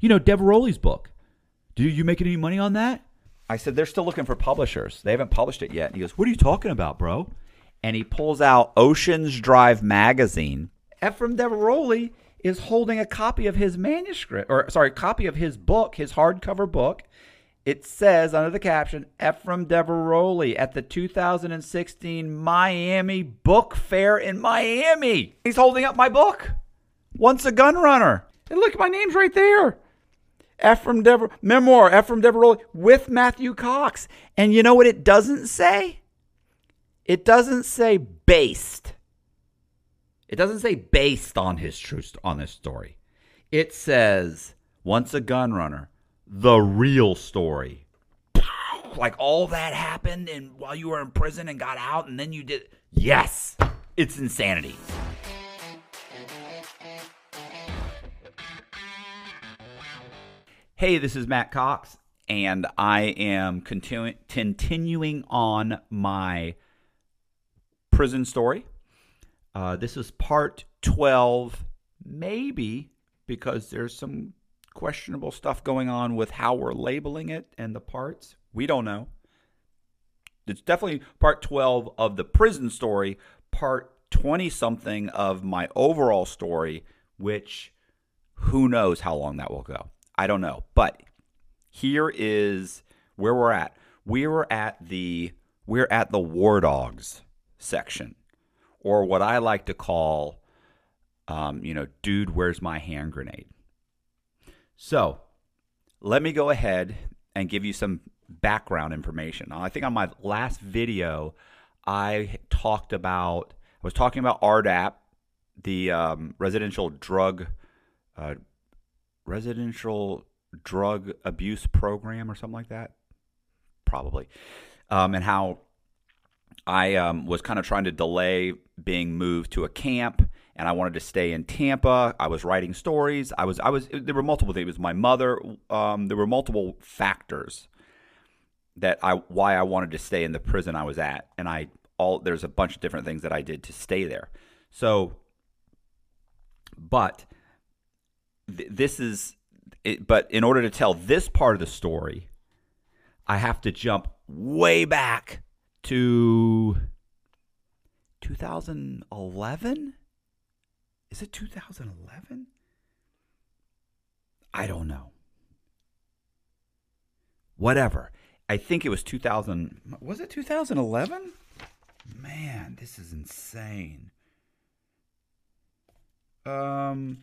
You know, Diveroli's book. Do you making any money on that? I said, they're still looking for publishers. They haven't published it yet. And he goes, What are you talking about, bro? And he pulls out Oceans Drive magazine. Efraim Diveroli is holding a copy of his manuscript, or sorry, copy of his book, his hardcover book. It says under the caption, Efraim Diveroli at the 2016 Miami Book Fair in Miami. He's holding up my book. Once a Gun Runner. And look, my name's right there. Efraim Dever memoir, Efraim Diveroli with Matthew Cox. And you know what it doesn't say? It doesn't say based. It doesn't say based on his true st- on this story. It says once a gun runner, the real story. Like all that happened and while you were in prison and got out and then you did Yes. It's insanity. Hey, this is Matt Cox, and I am continu- continuing on my prison story. Uh, this is part 12, maybe because there's some questionable stuff going on with how we're labeling it and the parts. We don't know. It's definitely part 12 of the prison story, part 20 something of my overall story, which who knows how long that will go. I don't know. But here is where we're at. We were at the we're at the war dogs section, or what I like to call, um, you know, dude, where's my hand grenade? So, let me go ahead and give you some background information. I think on my last video, I talked about I was talking about RDAP, the um, residential drug uh, residential drug abuse program or something like that, probably, um, and how I um, was kind of trying to delay being moved to a camp, and I wanted to stay in Tampa. I was writing stories. I was I was there were multiple things. It was my mother. Um, there were multiple factors that I why I wanted to stay in the prison I was at, and I all there's a bunch of different things that I did to stay there. So, but th- this is it, but in order to tell this part of the story, I have to jump way back to 2011. Is it 2011? I don't know. Whatever. I think it was 2000. Was it 2011? Man, this is insane. Um.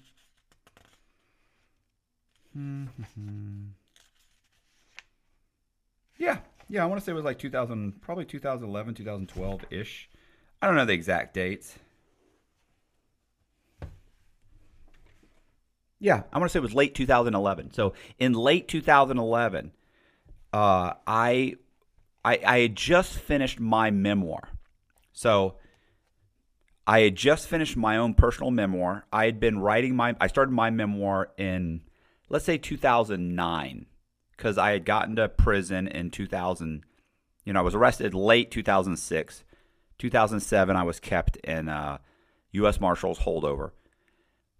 Yeah, yeah, I want to say it was like 2000, probably 2011, 2012 ish. I don't know the exact dates. Yeah, I want to say it was late 2011. So in late 2011, uh, I, I I had just finished my memoir. So I had just finished my own personal memoir. I had been writing my I started my memoir in let's say 2009 because I had gotten to prison in 2000. You know, I was arrested late 2006. 2007, I was kept in uh, U.S. Marshals holdover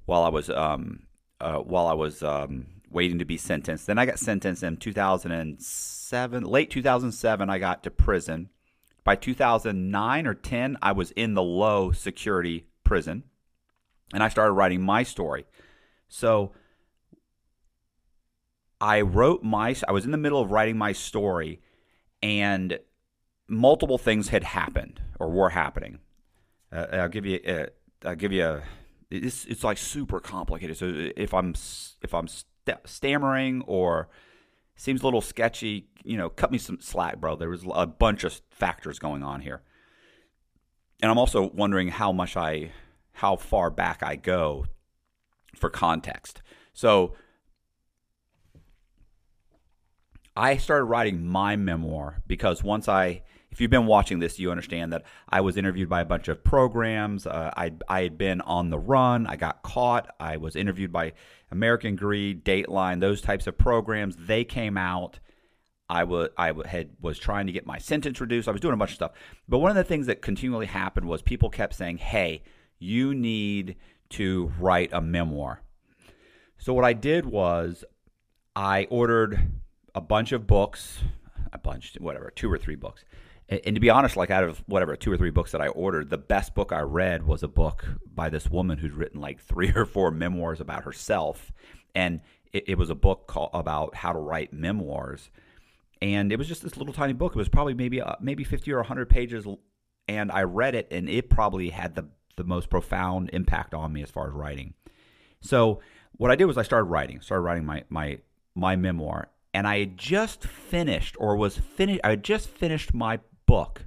while I was um, uh, while I was um, waiting to be sentenced. Then I got sentenced in 2007. Late 2007, I got to prison. By 2009 or 10, I was in the low security prison, and I started writing my story. So I wrote my I was in the middle of writing my story and multiple things had happened or were happening. Uh, I'll give you uh, I'll give you a it's it's like super complicated. So if I'm if I'm st- stammering or seems a little sketchy, you know, cut me some slack, bro. There was a bunch of factors going on here. And I'm also wondering how much I how far back I go for context. So I started writing my memoir because once I, if you've been watching this, you understand that I was interviewed by a bunch of programs. Uh, I, I had been on the run. I got caught. I was interviewed by American Greed, Dateline, those types of programs. They came out. I was I had was trying to get my sentence reduced. I was doing a bunch of stuff. But one of the things that continually happened was people kept saying, "Hey, you need to write a memoir." So what I did was I ordered a bunch of books, a bunch, whatever, two or three books. And, and to be honest, like out of whatever two or three books that I ordered, the best book I read was a book by this woman who's written like three or four memoirs about herself, and it, it was a book called about how to write memoirs. And it was just this little tiny book. It was probably maybe uh, maybe fifty or hundred pages, and I read it, and it probably had the the most profound impact on me as far as writing. So what I did was I started writing, started writing my my my memoir, and I had just finished or was finished. I had just finished my book,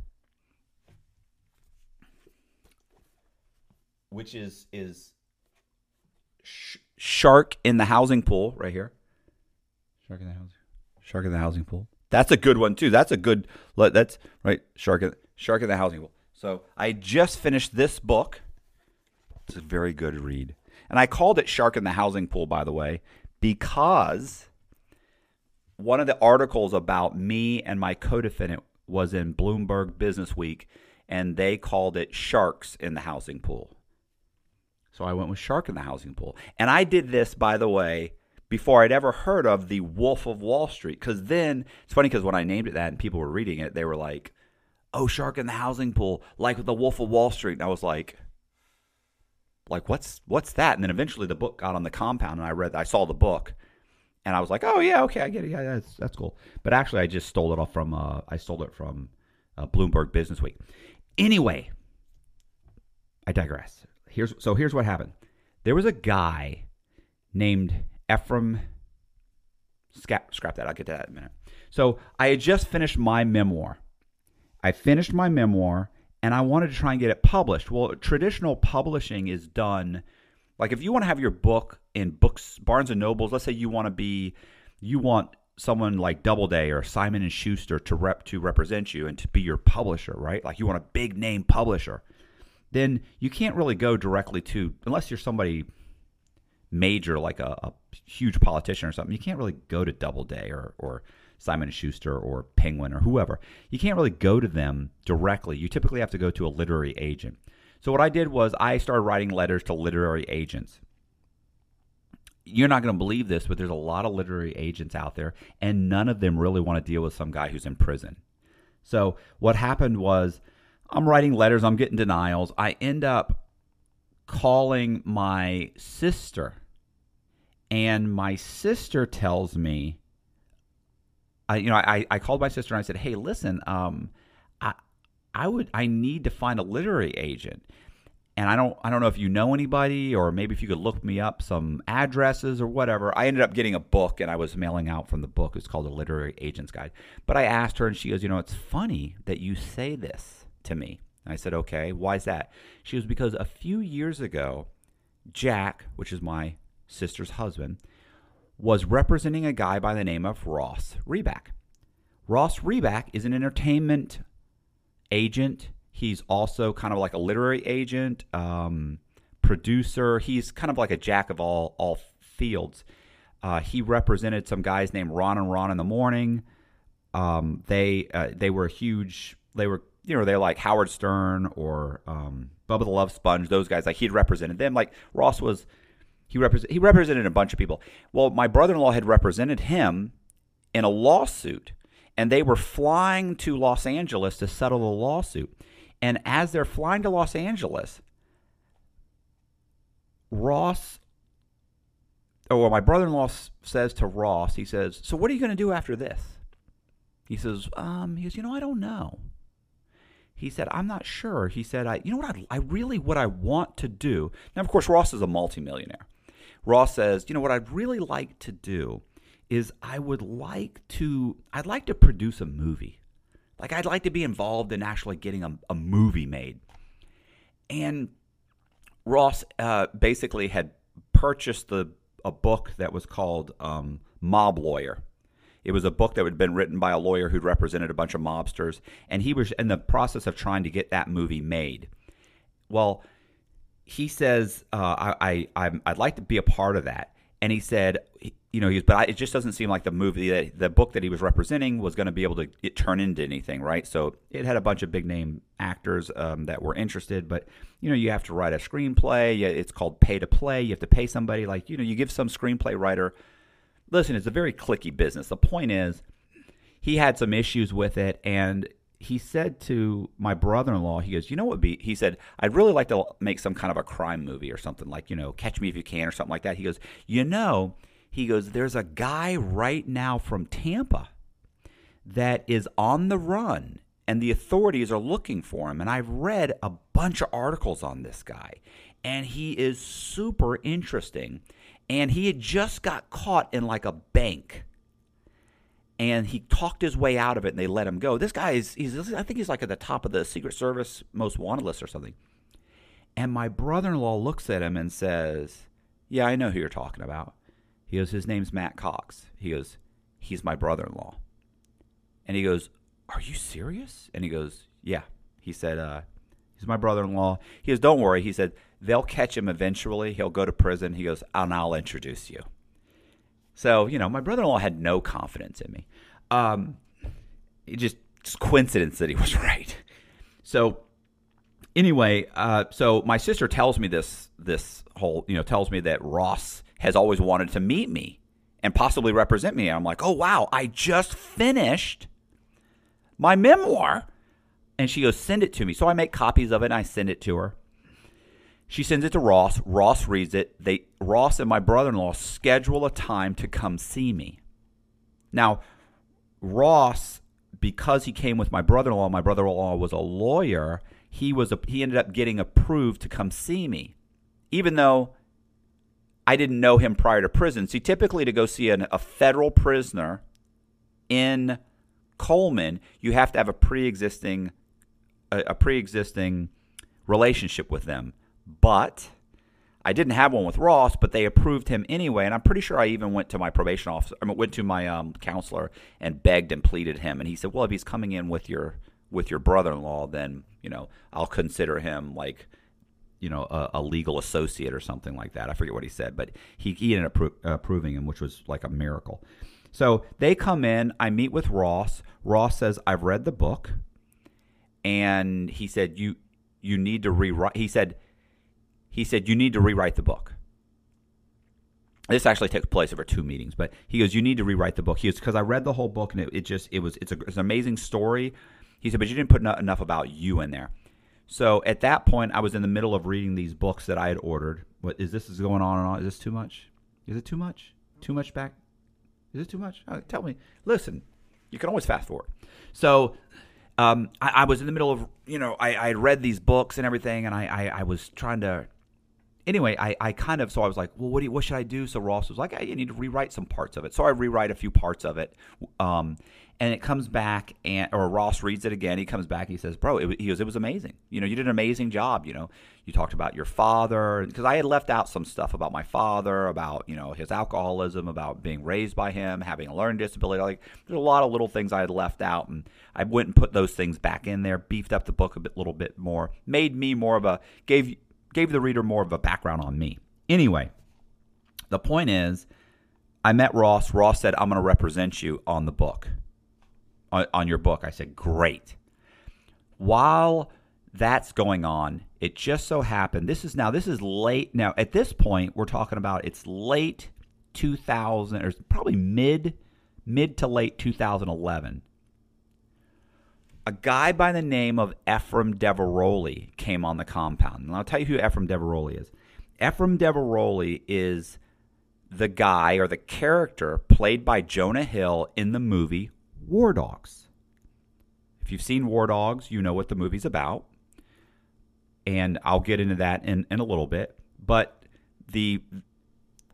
which is is sh- shark in the housing pool right here. Shark in the housing. Shark in the housing pool. That's a good one too. That's a good. That's right. Shark in shark in the housing pool. So I just finished this book. It's a very good read. And I called it Shark in the Housing Pool, by the way, because one of the articles about me and my co defendant was in Bloomberg Business Week, and they called it Sharks in the Housing Pool. So I went with Shark in the Housing Pool. And I did this, by the way, before I'd ever heard of the Wolf of Wall Street. Because then, it's funny because when I named it that and people were reading it, they were like, oh, Shark in the Housing Pool, like the Wolf of Wall Street. And I was like, like what's what's that? And then eventually the book got on the compound, and I read, I saw the book, and I was like, oh yeah, okay, I get it, yeah, that's that's cool. But actually, I just stole it off from, uh, I stole it from uh, Bloomberg Business Week. Anyway, I digress. Here's so here's what happened. There was a guy named Efraim. Scrap, scrap that. I'll get to that in a minute. So I had just finished my memoir. I finished my memoir and I wanted to try and get it published. Well, traditional publishing is done like if you want to have your book in books, Barnes and Nobles. Let's say you want to be, you want someone like Doubleday or Simon and Schuster to rep to represent you and to be your publisher, right? Like you want a big name publisher. Then you can't really go directly to unless you're somebody major like a, a huge politician or something. You can't really go to Doubleday or or Simon & Schuster or Penguin or whoever. You can't really go to them directly. You typically have to go to a literary agent. So what I did was I started writing letters to literary agents. You're not going to believe this, but there's a lot of literary agents out there, and none of them really want to deal with some guy who's in prison. So what happened was I'm writing letters, I'm getting denials. I end up calling my sister, and my sister tells me I, you know, I, I called my sister and I said, "Hey, listen, um, I would, I need to find a literary agent, and I don't, I don't know if you know anybody, or maybe if you could look me up some addresses or whatever." I ended up getting a book, and I was mailing out from the book. It's called a Literary Agent's Guide. But I asked her, and she goes, "You know, it's funny that you say this to me." And I said, "Okay, why is that?" She goes, "Because a few years ago, Jack, which is my sister's husband." was representing a guy by the name of Ross Reback. Ross Reback is an entertainment agent. He's also kind of like a literary agent, um, producer. He's kind of like a jack of all all fields. Uh, he represented some guys named Ron and Ron in the morning. Um, they uh, they were huge. They were you know they're like Howard Stern or um, Bubba the Love Sponge. Those guys like he'd represented them. Like Ross was he, represent, he represented a bunch of people. Well, my brother in law had represented him in a lawsuit, and they were flying to Los Angeles to settle the lawsuit. And as they're flying to Los Angeles, Ross, or well, my brother in law says to Ross, he says, So what are you going to do after this? He says, um, he goes, You know, I don't know. He said, I'm not sure. He said, I, you know what, I, I really, what I want to do. Now, of course, Ross is a multimillionaire. Ross says, you know what I'd really like to do is I would like to I'd like to produce a movie. Like I'd like to be involved in actually getting a, a movie made. And Ross uh, basically had purchased the a book that was called um, Mob Lawyer. It was a book that had been written by a lawyer who'd represented a bunch of mobsters, and he was in the process of trying to get that movie made. Well, he says, uh, I, I, I'd like to be a part of that. And he said, you know, he's, but I, it just doesn't seem like the movie, that, the book that he was representing was going to be able to it, turn into anything, right? So it had a bunch of big name actors um, that were interested, but you know, you have to write a screenplay. It's called pay to play. You have to pay somebody. Like, you know, you give some screenplay writer listen, it's a very clicky business. The point is, he had some issues with it, and he said to my brother-in-law, he goes, "You know what be?" He said, "I'd really like to make some kind of a crime movie or something like, you know, Catch Me If You Can or something like that." He goes, "You know," he goes, "There's a guy right now from Tampa that is on the run." And the authorities are looking for him. And I've read a bunch of articles on this guy. And he is super interesting. And he had just got caught in like a bank and he talked his way out of it and they let him go. This guy is he's I think he's like at the top of the Secret Service most wanted list or something. And my brother-in-law looks at him and says, "Yeah, I know who you're talking about." He goes, "His name's Matt Cox." He goes, "He's my brother-in-law." And he goes, "Are you serious?" And he goes, "Yeah." He said, uh, "He's my brother-in-law." He goes, "Don't worry." He said, "They'll catch him eventually. He'll go to prison." He goes, "And I'll introduce you." So, you know, my brother in law had no confidence in me. Um, it just, just coincidence that he was right. So, anyway, uh, so my sister tells me this, this whole, you know, tells me that Ross has always wanted to meet me and possibly represent me. And I'm like, oh, wow, I just finished my memoir. And she goes, send it to me. So I make copies of it and I send it to her. She sends it to Ross. Ross reads it. They Ross and my brother-in-law schedule a time to come see me. Now, Ross, because he came with my brother-in-law, my brother-in-law was a lawyer. He was a, he ended up getting approved to come see me, even though I didn't know him prior to prison. See, typically to go see an, a federal prisoner in Coleman, you have to have a pre-existing a, a pre-existing relationship with them. But I didn't have one with Ross, but they approved him anyway. And I'm pretty sure I even went to my probation officer, I went to my um, counselor and begged and pleaded him. And he said, "Well, if he's coming in with your with your brother-in-law, then you know I'll consider him like." You know, a, a legal associate or something like that. I forget what he said, but he, he ended up appro- uh, approving him, which was like a miracle. So they come in. I meet with Ross. Ross says, "I've read the book," and he said, "You you need to rewrite." He said, he said, You need to rewrite the book. This actually takes place over two meetings, but he goes, You need to rewrite the book. He goes, Because I read the whole book and it, it just, it was, it's, a, it's an amazing story. He said, But you didn't put enough about you in there. So at that point, I was in the middle of reading these books that I had ordered. What is this is going on and on? Is this too much? Is it too much? Too much back? Is it too much? Tell me. Listen, you can always fast forward. So um, I, I, was in the middle of, you know, I, I read these books and everything, and I, I, I was trying to anyway, I, I kind of so I was like, well, what do you, what should I do? So Ross was like, you need to rewrite some parts of it. So I rewrite a few parts of it, um, and it comes back and or Ross reads it again. He comes back. and He says, bro, it, he goes, it was amazing. You know, you did an amazing job. You know, you talked about your father because I had left out some stuff about my father, about you know his alcoholism, about being raised by him, having a learning disability. Like there's a lot of little things I had left out, and I went and put those things back in there, beefed up the book a bit, little bit more, made me more of a gave gave the reader more of a background on me. Anyway, the point is, I met Ross. Ross said, I'm going to represent you on the book, on, on your book. I said, Great. While that's going on, it just so happened, this is now, this is late. Now, at this point, we're talking about it's late 2000, or probably mid, mid to late 2011 a guy by the name of Efraim Diveroli came on the compound. And I'll tell you who Efraim Diveroli is. Efraim Diveroli is the guy or the character played by Jonah Hill in the movie War Dogs. If you've seen War Dogs, you know what the movie's about. And I'll get into that in, in a little bit. But the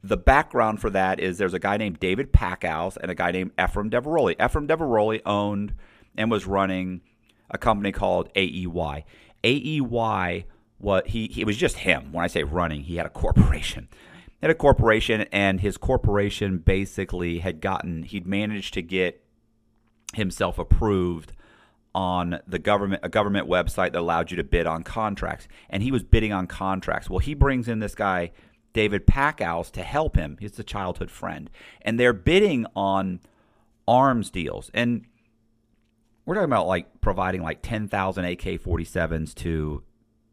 the background for that is there's a guy named David Packouz and a guy named Efraim Diveroli. Efraim Diveroli owned – and was running a company called AEY. AEY, what he, he it was just him. When I say running, he had a corporation. He had a corporation, and his corporation basically had gotten he'd managed to get himself approved on the government a government website that allowed you to bid on contracts and he was bidding on contracts well he brings in this guy david packouz to help him he's a childhood friend and they're bidding on arms deals and we're talking about like providing like 10,000 AK 47s to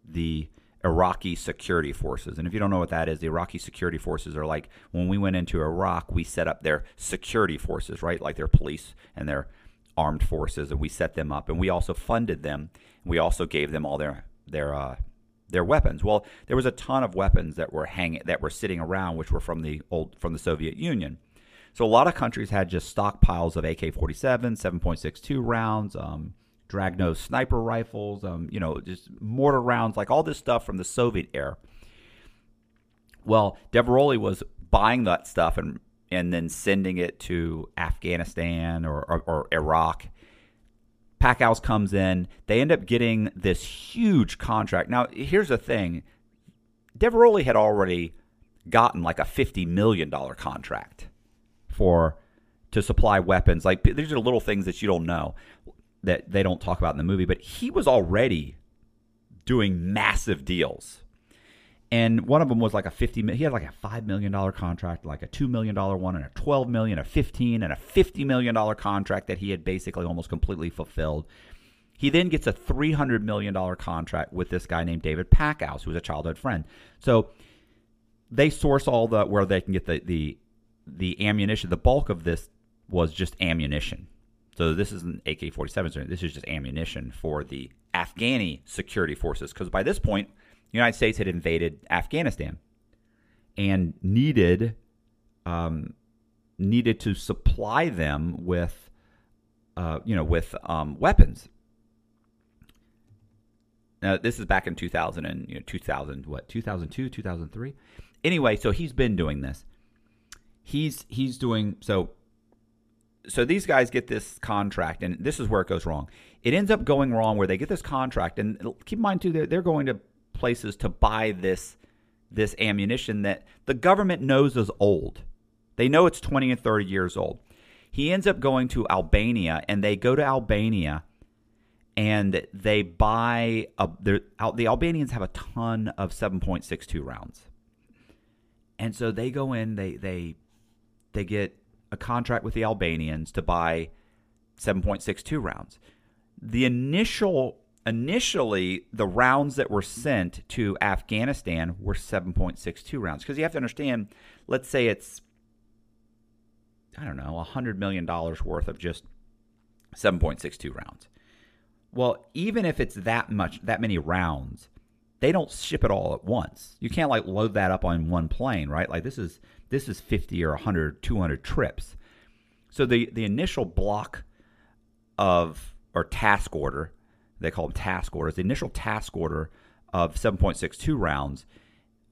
the Iraqi security forces. And if you don't know what that is, the Iraqi security forces are like when we went into Iraq, we set up their security forces, right? Like their police and their armed forces, and we set them up, and we also funded them. We also gave them all their their uh, their weapons. Well, there was a ton of weapons that were hanging that were sitting around, which were from the old from the Soviet Union. So a lot of countries had just stockpiles of AK-47, 7.62 rounds, um, Dragunov sniper rifles, um, you know, just mortar rounds, like all this stuff from the Soviet era. Well, Diveroli was buying that stuff and and then sending it to Afghanistan or, or, or Iraq. Packouz comes in. They end up getting this huge contract. Now, here's the thing Diveroli had already gotten like a $50 million contract for to supply weapons. Like these are little things that you don't know that they don't talk about in the movie, but he was already doing massive deals. And one of them was like a 50 he had like a 5 million dollar contract like a 2 million dollar one and a 12 million a 15 and a 50 million dollar contract that he had basically almost completely fulfilled. He then gets a 300 million dollar contract with this guy named David Packouz who's a childhood friend. So they source all the where they can get the the the ammunition the bulk of this was just ammunition so this isn't AK-47 this is just ammunition for the Afghani security forces because by this point the United States had invaded Afghanistan and needed um, needed to supply them with uh, you know with um, weapons. Now this is back in 2000 and you know 2000 what 2002 2003. Anyway, so he's been doing this. He's he's doing so so these guys get this contract, and this is where it goes wrong. It ends up going wrong where they get this contract, and keep in mind too, they're, they're going to places to buy this this ammunition that the government knows is old. They know it's 20 and 30 years old. He ends up going to Albania and they go to Albania and they buy a, the Albanians have a ton of 7.62 rounds. And so they go in they they they get a contract with the Albanians to buy 7.62 rounds. The initial initially the rounds that were sent to Afghanistan were 7.62 rounds because you have to understand let's say it's I don't know, 100 million dollars worth of just 7.62 rounds. Well, even if it's that much that many rounds, they don't ship it all at once. You can't like load that up on one plane, right? Like this is this is 50 or 100, 200 trips. So the the initial block of or task order they call them task orders. The initial task order of 7.62 rounds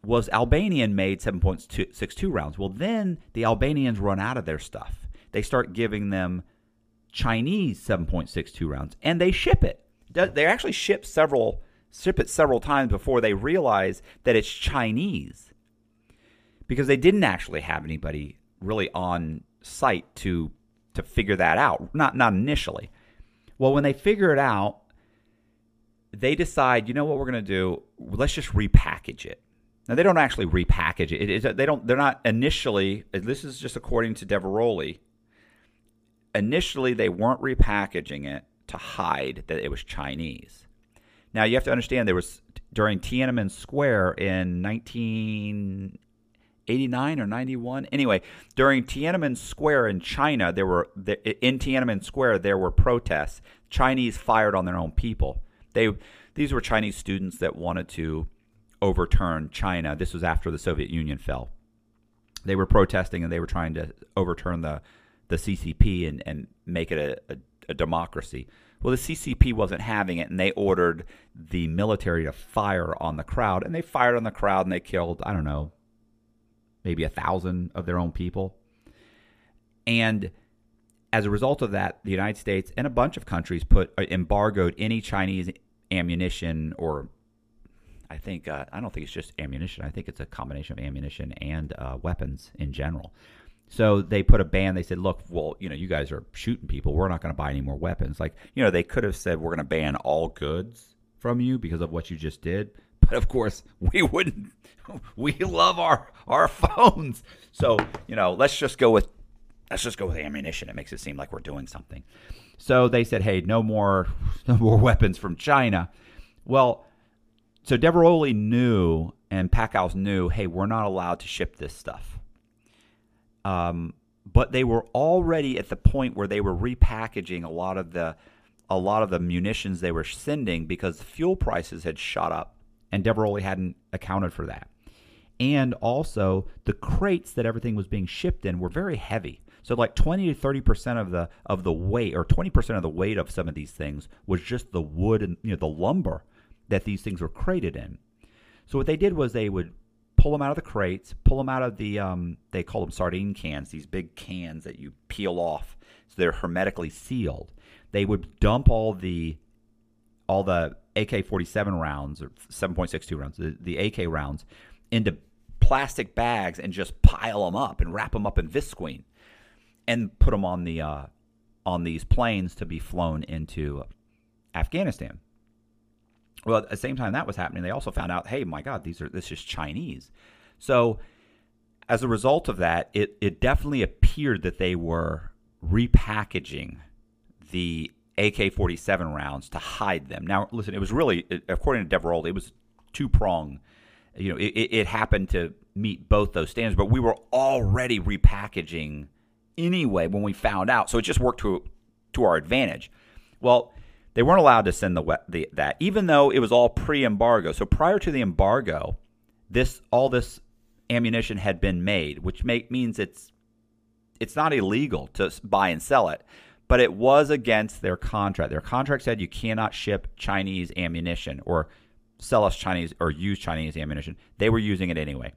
was Albanian made 7.62 rounds. Well, then the Albanians run out of their stuff. They start giving them Chinese 7.62 rounds, and they ship it. They actually ship several ship it several times before they realize that it's Chinese, because they didn't actually have anybody really on site to to figure that out. Not not initially. Well, when they figure it out, they decide, you know what we're going to do? Let's just repackage it. Now they don't actually repackage it. it is, they don't. They're not initially. This is just according to Diveroli. Initially, they weren't repackaging it to hide that it was Chinese. Now you have to understand there was during Tiananmen Square in 1989 or 91. Anyway, during Tiananmen Square in China, there were in Tiananmen Square there were protests. Chinese fired on their own people. They these were Chinese students that wanted to overturn China. This was after the Soviet Union fell. They were protesting and they were trying to overturn the the CCP and, and make it a, a, a democracy. Well, the CCP wasn't having it, and they ordered the military to fire on the crowd, and they fired on the crowd, and they killed I don't know, maybe a thousand of their own people. And as a result of that, the United States and a bunch of countries put uh, embargoed any Chinese ammunition or I think uh, I don't think it's just ammunition. I think it's a combination of ammunition and uh, weapons in general. So they put a ban. They said, "Look, well, you know, you guys are shooting people. We're not going to buy any more weapons." Like, you know, they could have said, "We're going to ban all goods from you because of what you just did." But of course, we wouldn't. We love our our phones, so you know, let's just go with let's just go with ammunition. It makes it seem like we're doing something. So they said, hey, no more, no more weapons from China. Well, so Diveroli knew and Packouz knew, hey, we're not allowed to ship this stuff. Um, but they were already at the point where they were repackaging a lot of the a lot of the munitions they were sending because fuel prices had shot up and Diveroli hadn't accounted for that. And also the crates that everything was being shipped in were very heavy. So like 20 to 30% of the of the weight or 20% of the weight of some of these things was just the wood and you know the lumber that these things were crated in. So what they did was they would pull them out of the crates, pull them out of the um, they call them sardine cans, these big cans that you peel off, so they're hermetically sealed. They would dump all the all the AK-47 rounds or 7.62 rounds, the, the AK rounds, into plastic bags and just pile them up and wrap them up in visqueen, and put them on the uh, on these planes to be flown into Afghanistan. Well, at the same time that was happening, they also found out, hey, my God, these are this is Chinese. So as a result of that, it, it definitely appeared that they were repackaging the AK 47 rounds to hide them. Now, listen, it was really, according to Diveroli, it was two prong. You know, it, it happened to meet both those standards, but we were already repackaging anyway when we found out. So it just worked to, to our advantage. Well, they weren't allowed to send the, the that, even though it was all pre-embargo. So prior to the embargo, this all this ammunition had been made, which make, means it's it's not illegal to buy and sell it, but it was against their contract. Their contract said you cannot ship Chinese ammunition or sell us Chinese or use Chinese ammunition. They were using it anyway.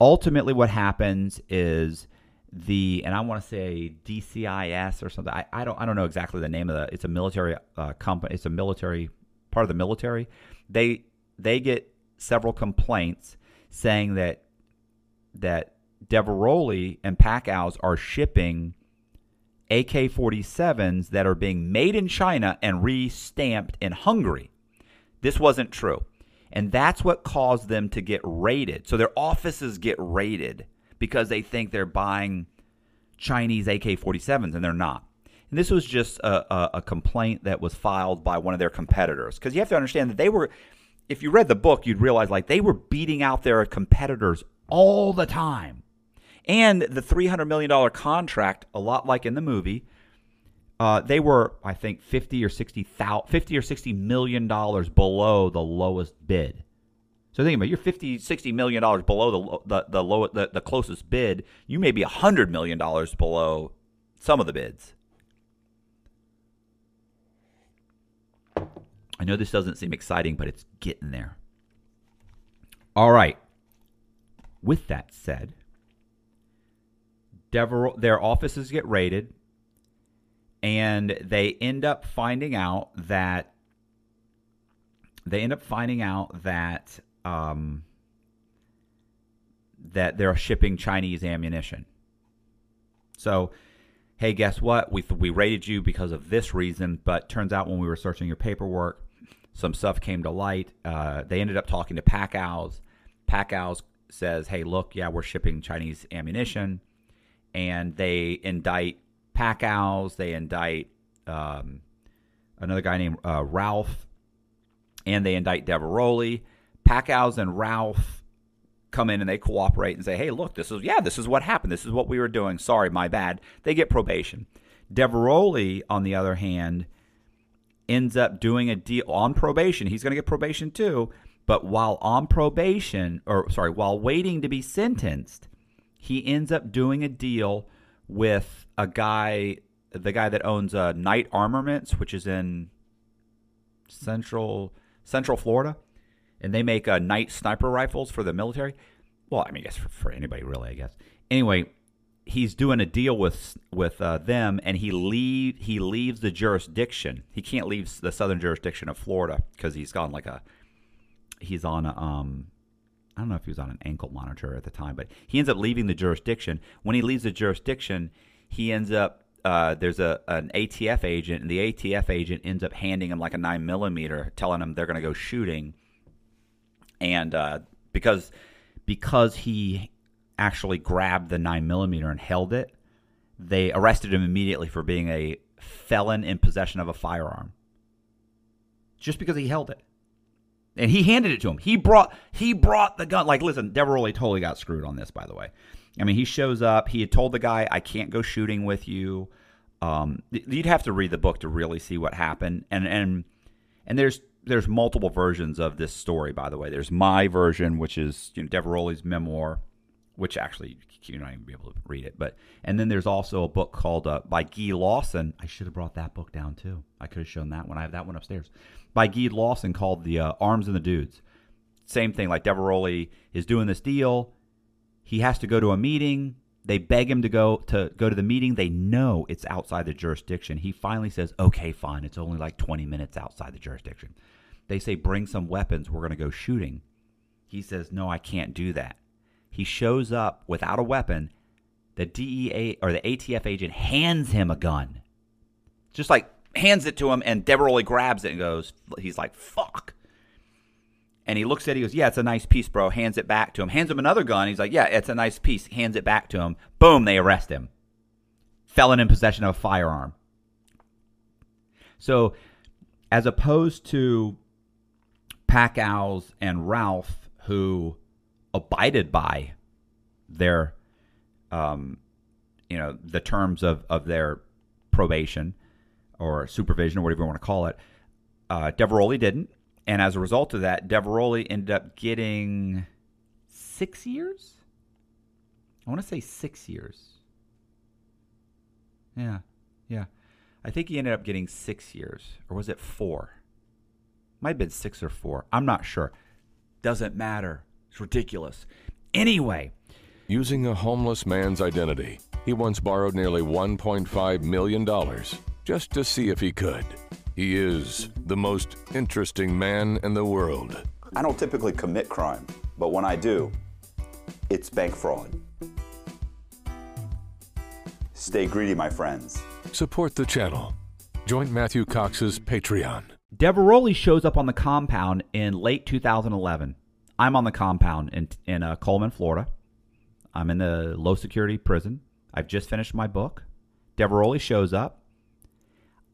Ultimately, what happens is the and I want to say DCIS or something. I, I don't I don't know exactly the name of the. It's a military uh, company. It's a military part of the military. They they get several complaints saying that that Diveroli and Packouz are shipping AK-47s that are being made in China and re-stamped in Hungary. This wasn't true. And that's what caused them to get raided. So their offices get raided because they think they're buying Chinese AK 47s and they're not. And this was just a, a, a, complaint that was filed by one of their competitors. Because you have to understand that they were, if you read the book, you'd realize like they were beating out their competitors all the time. And the $300 million contract, a lot like in the movie, uh, they were, I think, 50 or 60, 50 or 60 million dollars below the lowest bid. So think about it, you're 50, 60 million dollars below the the the, low, the the closest bid. You may be hundred million dollars below some of the bids. I know this doesn't seem exciting, but it's getting there. All right. With that said, Dever- their offices get raided, and they end up finding out that they end up finding out that um, that they're shipping Chinese ammunition. So, hey, guess what? We we rated you because of this reason, but turns out when we were searching your paperwork, some stuff came to light. Uh, they ended up talking to Packouz. Packouz says, "Hey, look, yeah, we're shipping Chinese ammunition," and they indict Packouz. They indict um, another guy named uh, Ralph, and they indict Diveroli. Packouz and Ralph come in and they cooperate and say, "Hey, look, this is yeah, this is what happened. This is what we were doing. Sorry, my bad." They get probation. Diveroli, on the other hand, ends up doing a deal on probation. He's going to get probation too, but while on probation, or sorry, while waiting to be sentenced, he ends up doing a deal with a guy, the guy that owns uh, Knight Armaments, which is in central Central Florida and they make uh, Knight sniper rifles for the military. Well, I mean, I guess for, for anybody really, I guess. Anyway, he's doing a deal with with uh, them, and he leave he leaves the jurisdiction. He can't leave the southern jurisdiction of Florida because he's gone like a he's on a um I don't know if he was on an ankle monitor at the time, but he ends up leaving the jurisdiction. When he leaves the jurisdiction, he ends up uh, there's a an ATF agent, and the ATF agent ends up handing him like a nine millimeter, telling him they're going to go shooting and uh, because because he actually grabbed the nine millimeter and held it, they arrested him immediately for being a felon in possession of a firearm. Just because he held it. And he handed it to him. He brought he brought the gun. Like, listen, Diveroli totally got screwed on this, by the way. I mean, he shows up. He had told the guy, "I can't go shooting with you." Um, you'd have to read the book to really see what happened. And and and there's there's multiple versions of this story. By the way, there's my version, which is you know, memoir, which actually you're not even be able to read it. But and then there's also a book called uh, by Guy Lawson. I should have brought that book down too. I could have shown that one. I have that one upstairs by Guy Lawson called the uh, Arms and the Dudes. Same thing. Like Diveroli is doing this deal. He has to go to a meeting. They beg him to go to go to the meeting. They know it's outside the jurisdiction. He finally says, "Okay, fine. It's only like 20 minutes outside the jurisdiction." They say, "Bring some weapons. We're going to go shooting." He says, "No, I can't do that." He shows up without a weapon. The DEA or the ATF agent hands him a gun. Just like hands it to him, and Diveroli grabs it and goes, he's like, fuck. And he looks at it, he goes, yeah, it's a nice piece, bro. Hands it back to him. Hands him another gun. He's like, yeah, it's a nice piece. Hands it back to him. Boom, they arrest him. Felon in possession of a firearm. So, as opposed to Packouz and Ralph, who abided by their, um, you know, the terms of, of their probation or supervision or whatever you want to call it. Uh, didn't. And as a result of that, Diveroli ended up getting six years? I want to say six years. Yeah, yeah. I think he ended up getting six years. Or was it four? Might have been six or four. I'm not sure. Doesn't matter. It's ridiculous. Anyway. Using a homeless man's identity, he once borrowed nearly $1.5 million just to see if he could. He is the most interesting man in the world. I don't typically commit crime, but when I do, it's bank fraud. Stay greedy, my friends. Support the channel. Join Matthew Cox's Patreon. Diveroli shows up on the compound in late 2011. I'm on the compound in in uh, Coleman, Florida. I'm in the low security prison. I've just finished my book. Diveroli shows up.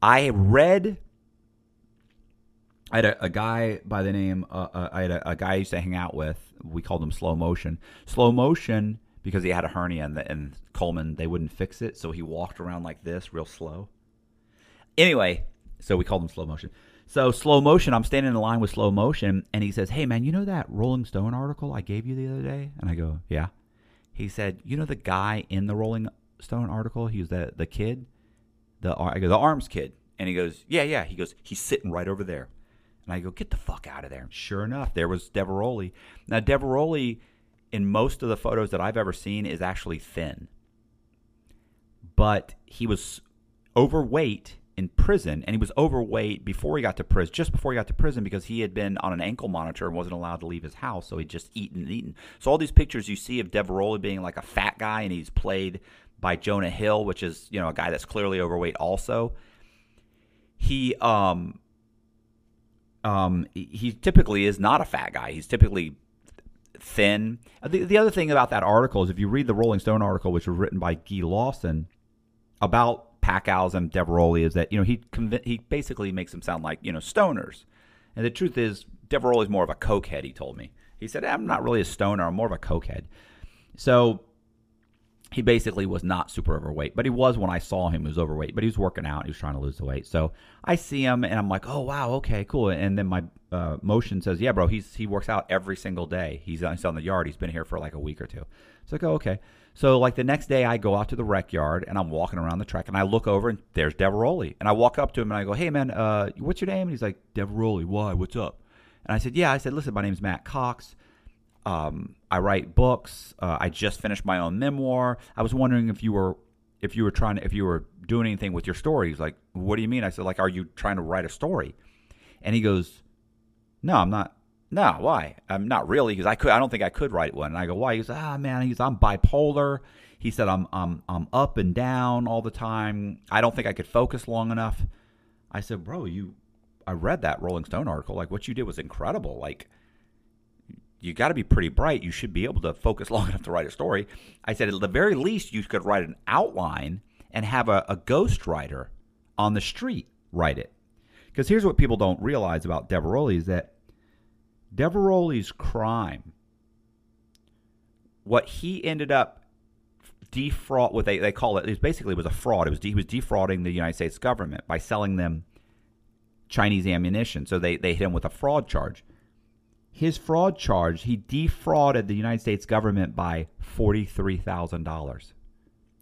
I read. I had a, a guy by the name. Uh, uh, I had a, a, guy I used to hang out with. We called him Slow Motion. Slow Motion because he had a hernia and, the, and Coleman they wouldn't fix it, so he walked around like this, real slow. Anyway, so we called him Slow Motion. So slow motion, I'm standing in line with slow motion, and he says, "Hey man, you know that Rolling Stone article I gave you the other day?" And I go, "Yeah." He said, "You know the guy in the Rolling Stone article? He was the the kid, the I go the arms kid." And he goes, "Yeah, yeah." He goes, "He's sitting right over there." And I go, "Get the fuck out of there!" And sure enough, there was Diveroli. Now Diveroli, in most of the photos that I've ever seen, is actually thin, but he was overweight in prison, and he was overweight before he got to prison, just before he got to prison, because he had been on an ankle monitor and wasn't allowed to leave his house, so he'd just eaten and eaten. So all these pictures you see of Diveroli being like a fat guy, and he's played by Jonah Hill, which is you know a guy that's clearly overweight. Also, he um um he typically is not a fat guy. He's typically thin. The, the other thing about that article is if you read the Rolling Stone article, which was written by Guy Lawson about Packouz and Diveroli is that you know he conv- he basically makes them sound like you know stoners, and the truth is Diveroli is more of a cokehead. He told me he said I'm not really a stoner. I'm more of a cokehead. So he basically was not super overweight, but he was when I saw him. He was overweight, but he was working out. He was trying to lose the weight. So I see him and I'm like, oh wow, okay, cool. And then my uh, motion says, yeah, bro, he's he works out every single day. He's, he's on the yard. He's been here for like a week or two. It's like, oh okay. So like the next day, I go out to the rec yard and I'm walking around the track and I look over and there's Diveroli. And I walk up to him and I go, hey man, uh, what's your name? And he's like, Diveroli. Why? What's up? And I said, yeah. I said, listen, my name's Matt Cox. Um, I write books. Uh, I just finished my own memoir. I was wondering if you were if you were trying to if you were doing anything with your story. He's like, what do you mean? I said, like, are you trying to write a story? And he goes, no, I'm not. No, why? I'm not really because I could. I don't think I could write one. And I go, why? He goes, ah, man. He's I'm bipolar. He said I'm I'm I'm up and down all the time. I don't think I could focus long enough. I said, bro, you. I read that Rolling Stone article. Like what you did was incredible. Like you got to be pretty bright. You should be able to focus long enough to write a story. I said, at the very least, you could write an outline and have a, a ghost writer on the street write it. Because here's what people don't realize about Diveroli is that Diveroli's crime, what he ended up defraud, what they, they call it, is basically it was a fraud. It was he was defrauding the United States government by selling them Chinese ammunition. So they, they hit him with a fraud charge. His fraud charge, he defrauded the United States government by $43,000.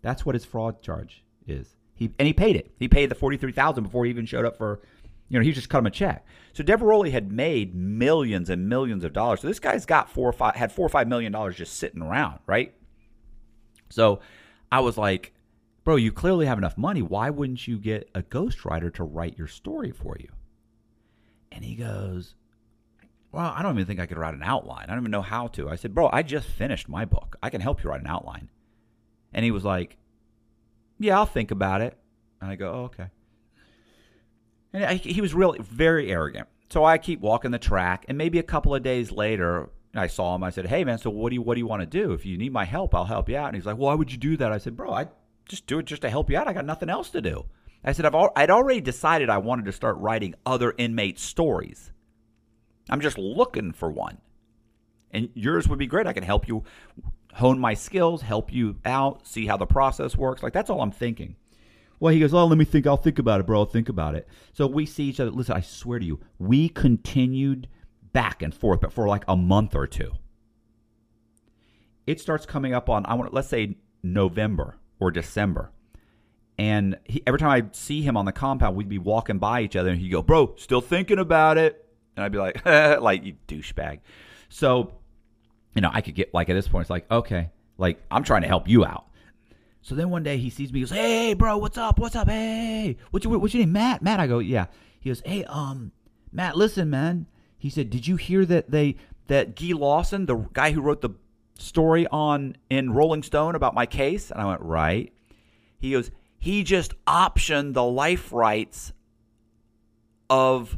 That's what his fraud charge is. He and he paid it. He paid the 43,000 before he even showed up for you know, he just cut him a check. So Diveroli had made millions and millions of dollars. So this guy's got four or five had 4 or 5 million dollars just sitting around, right? So I was like, bro, you clearly have enough money. Why wouldn't you get a ghostwriter to write your story for you? And he goes, Well, I don't even think I could write an outline. I don't even know how to. I said, Bro, I just finished my book. I can help you write an outline. And he was like, Yeah, I'll think about it. And I go, oh, Okay. And I, he was really very arrogant. So I keep walking the track, and maybe a couple of days later, I saw him. I said, "Hey, man, so what do you what do you want to do? If you need my help, I'll help you out." And he's like, "Why would you do that?" I said, "Bro, I just do it just to help you out. I got nothing else to do." I said, I've al- I'd already decided I wanted to start writing other inmate stories. I'm just looking for one. And yours would be great. I can help you hone my skills, help you out, see how the process works. Like, that's all I'm thinking. Well, he goes, Oh, let me think. I'll think about it, bro. I'll think about it. So we see each other. Listen, I swear to you, we continued back and forth, but for like a month or two. It starts coming up on, I want, let's say November or December. And he, every time I'd see him on the compound, we'd be walking by each other, and he'd go, "Bro, still thinking about it?" And I'd be like, "Like you douchebag." So, you know, I could get like at this point, it's like, okay, like I'm trying to help you out. So then one day he sees me, he goes, "Hey, bro, what's up? What's up? Hey, what's your what's your name? Matt? Matt?" I go, "Yeah." He goes, "Hey, um, Matt, listen, man." He said, "Did you hear that they that Guy Lawson, the guy who wrote the story on in Rolling Stone about my case?" And I went, "Right." He goes, "He just optioned the life rights of."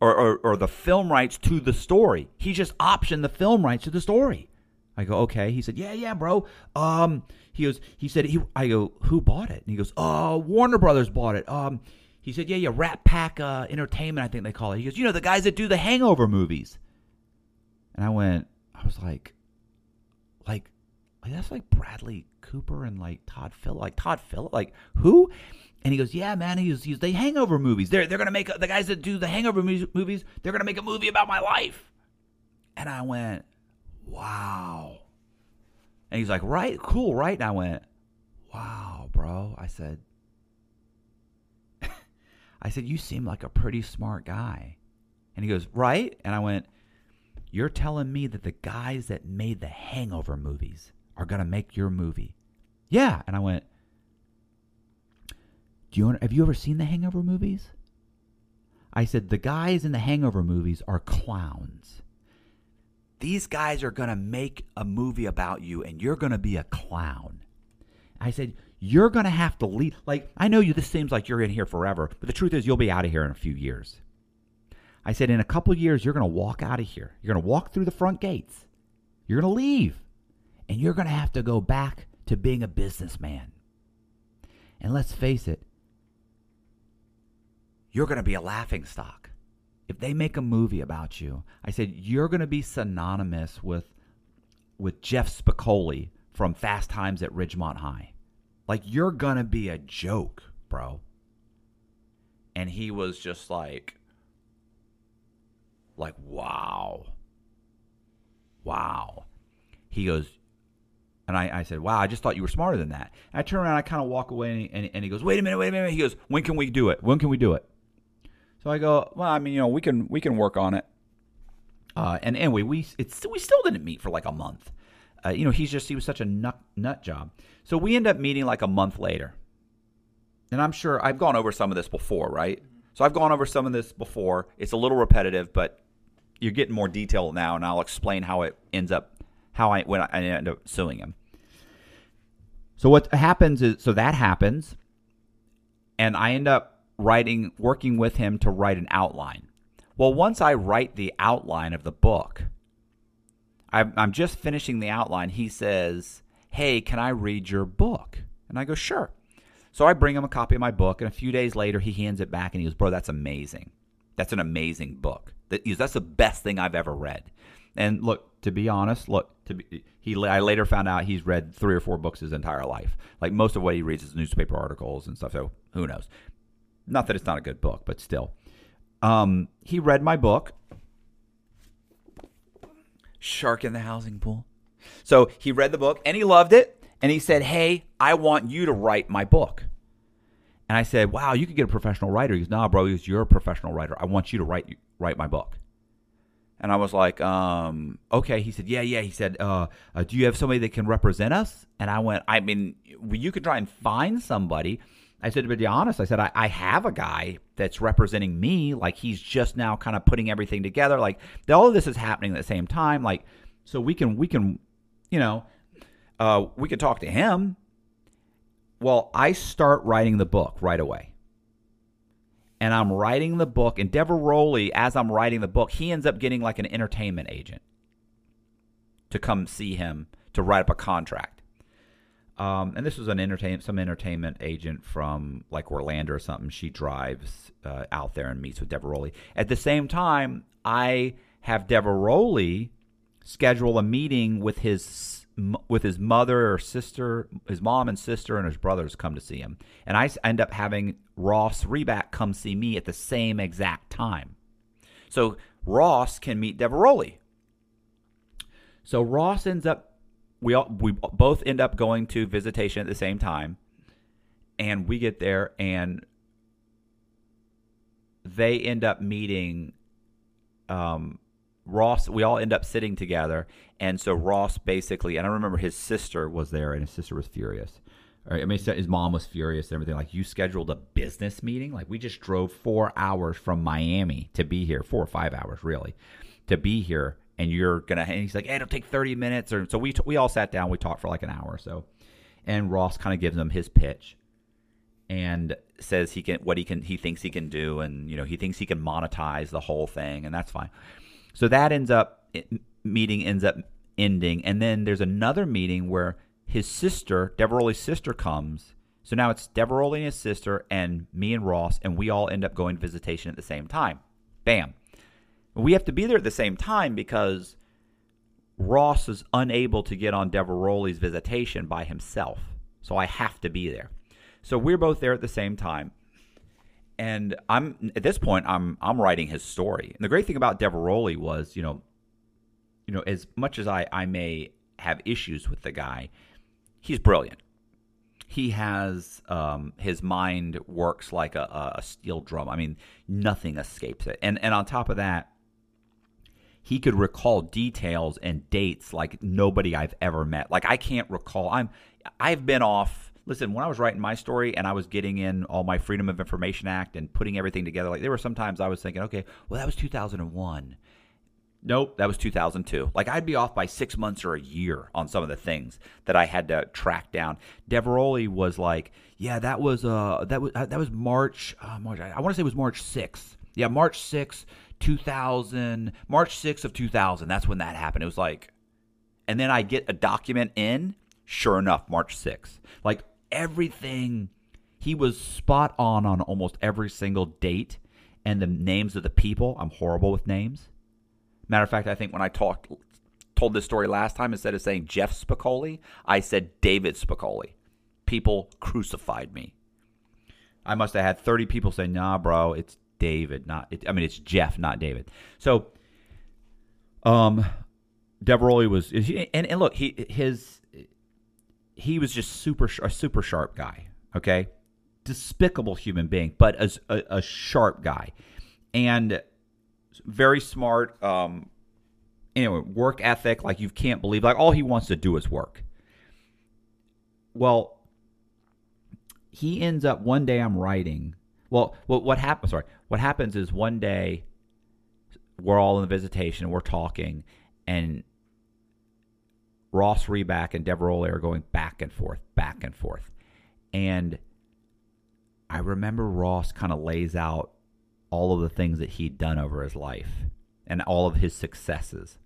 Or, or, or the film rights to the story. He just optioned the film rights to the story. I go, okay. He said, yeah, yeah, bro. Um, he goes, he said, he. I go, who bought it? And he goes, uh, Warner Brothers bought it. Um, he said, yeah, yeah, RatPac uh, Entertainment, I think they call it. He goes, you know, the guys that do the Hangover movies. And I went, I was like, like, like that's like Bradley Cooper and like Todd Phillip, like Todd Phillip, like who? And he goes, yeah, man, he's he's the Hangover movies. They're they're gonna make the guys that do the Hangover movies. They're gonna make a movie about my life. And I went, wow. And he's like, right, cool, right? And I went, wow, bro. I said, I said, you seem like a pretty smart guy. And he goes, right? And I went, you're telling me that the guys that made the Hangover movies are going to make your movie? Yeah. And I went, do you have you ever seen the Hangover movies? I said, the guys in the Hangover movies are clowns. These guys are going to make a movie about you and you're going to be a clown. I said, you're going to have to leave. Like, I know you, this seems like you're in here forever, but the truth is, you'll be out of here in a few years. I said, in a couple years, you're going to walk out of here. You're going to walk through the front gates. You're going to leave. And you're going to have to go back to being a businessman. And let's face it, you're going to be a laughing stock. If they make a movie about you, I said you're going to be synonymous with with Jeff Spicoli from Fast Times at Ridgemont High. Like you're going to be a joke, bro. And he was just like like wow. Wow. He goes and I, I said, wow, I just thought you were smarter than that. And I turn around, I kind of walk away, and and, and he goes, wait a minute, wait a minute. He goes, when can we do it? When can we do it? So I go, well, I mean, you know, we can we can work on it. Uh, and anyway, we it's we still didn't meet for like a month. Uh, you know, he's just he was such a nut nut job. So we end up meeting like a month later. And I'm sure I've gone over some of this before, right? So I've gone over some of this before. It's a little repetitive, but you're getting more detail now, and I'll explain how it ends up, how I when I end up suing him. So what happens is, so that happens, and I end up writing, working with him to write an outline. Well, once I write the outline of the book, I'm, just finishing the outline. He says, Hey, can I read your book? And I go, Sure. So I bring him a copy of my book, and a few days later, he hands it back and he goes, Bro, that's amazing. That's an amazing book. That's the best thing I've ever read. And look, to be honest, look to be, he. I later found out he's read three or four books his entire life. Like most of what he reads is newspaper articles and stuff. So who knows? Not that it's not a good book, but still. Um, he read my book, Shark in the Housing Pool. So he read the book and he loved it. And he said, Hey, I want you to write my book. And I said, Wow, you could get a professional writer. He goes, Nah, bro, he goes, You're a professional writer. I want you to write write my book. And I was like, um, okay. He said, yeah, yeah. He said, uh, uh, do you have somebody that can represent us? And I went, I mean, you could try and find somebody. I said, to be honest, I said, I, I have a guy that's representing me. Like he's just now kind of putting everything together. Like all of this is happening at the same time. Like, so we can, we can, you know, uh, we could talk to him. Well, I start writing the book right away and I'm writing the book. And Diveroli, as I'm writing the book, he ends up getting like an entertainment agent to come see him to write up a contract. Um, and this was an entertain some entertainment agent from like Orlando or something. She drives uh, out there and meets with Rowley. At the same time, I have Rowley schedule a meeting with his with his mother or sister, his mom and sister, and his brothers come to see him. And I end up having Ross Reback come see me at the same exact time. So Ross can meet Rowley. So Ross ends up, we all, we both end up going to visitation at the same time, and we get there, and they end up meeting um, Ross, we all end up sitting together, and so Ross basically, and I remember his sister was there, and his sister was furious. I mean, his mom was furious and everything. Like, you scheduled a business meeting? Like, we just drove four hours from Miami to be here, four or five hours, really, to be here, and you're gonna. And he's like, hey, it'll take thirty minutes, or so we t- we all sat down, we talked for like an hour or so, and Ross kind of gives him his pitch, and says he can what he can he thinks he can do, and you know he thinks he can monetize the whole thing, and that's fine. So that ends up meeting ends up ending, and then there's another meeting where his sister, Diveroli sister, comes. So now it's Diveroli and his sister, and me and Ross, and we all end up going visitation at the same time. Bam. We have to be there at the same time because Ross is unable to get on Rowley's visitation by himself. So I have to be there. So we're both there at the same time and I'm at this point I'm I'm writing his story. And the great thing about Rowley was, you know, you know, as much as I I may have issues with the guy, he's brilliant. He has um, his mind works like a, a steel drum. I mean, nothing escapes it. And and on top of that, he could recall details and dates like nobody I've ever met. Like I can't recall. I'm I've been off listen, when I was writing my story and I was getting in all my Freedom of Information Act and putting everything together, like there were sometimes I was thinking, okay, well that was 2001. Nope, that was 2002. Like I'd be off by six months or a year on some of the things that I had to track down. Rowley was like, yeah, that was uh that was uh, that was March uh, March. I, I want to say it was March 6th. Yeah, March 6th, 2000. March 6th of 2000. That's when that happened. It was like, and then I get a document in. Sure enough, March 6th. Like everything. He was spot on on almost every single date and the names of the people. I'm horrible with names. Matter of fact, I think when I talked told this story last time, instead of saying Jeff Spicoli, I said David Spicoli. People crucified me. I must have had 30 people say, "Nah, bro, it's David, not it, I mean it's Jeff, not David." So, um, Diveroli was, and, and look, he his he was just super a super sharp guy. Okay, despicable human being, but as a, a sharp guy, and very smart. Um, anyway, work ethic like you can't believe. Like all he wants to do is work. Well, he ends up one day. I'm writing. Well, what what happens? Sorry, what happens is one day we're all in the visitation we're talking, and Ross Reback and Diveroli are going back and forth, back and forth. And I remember Ross kind of lays out all of the things that he'd done over his life and all of his successes.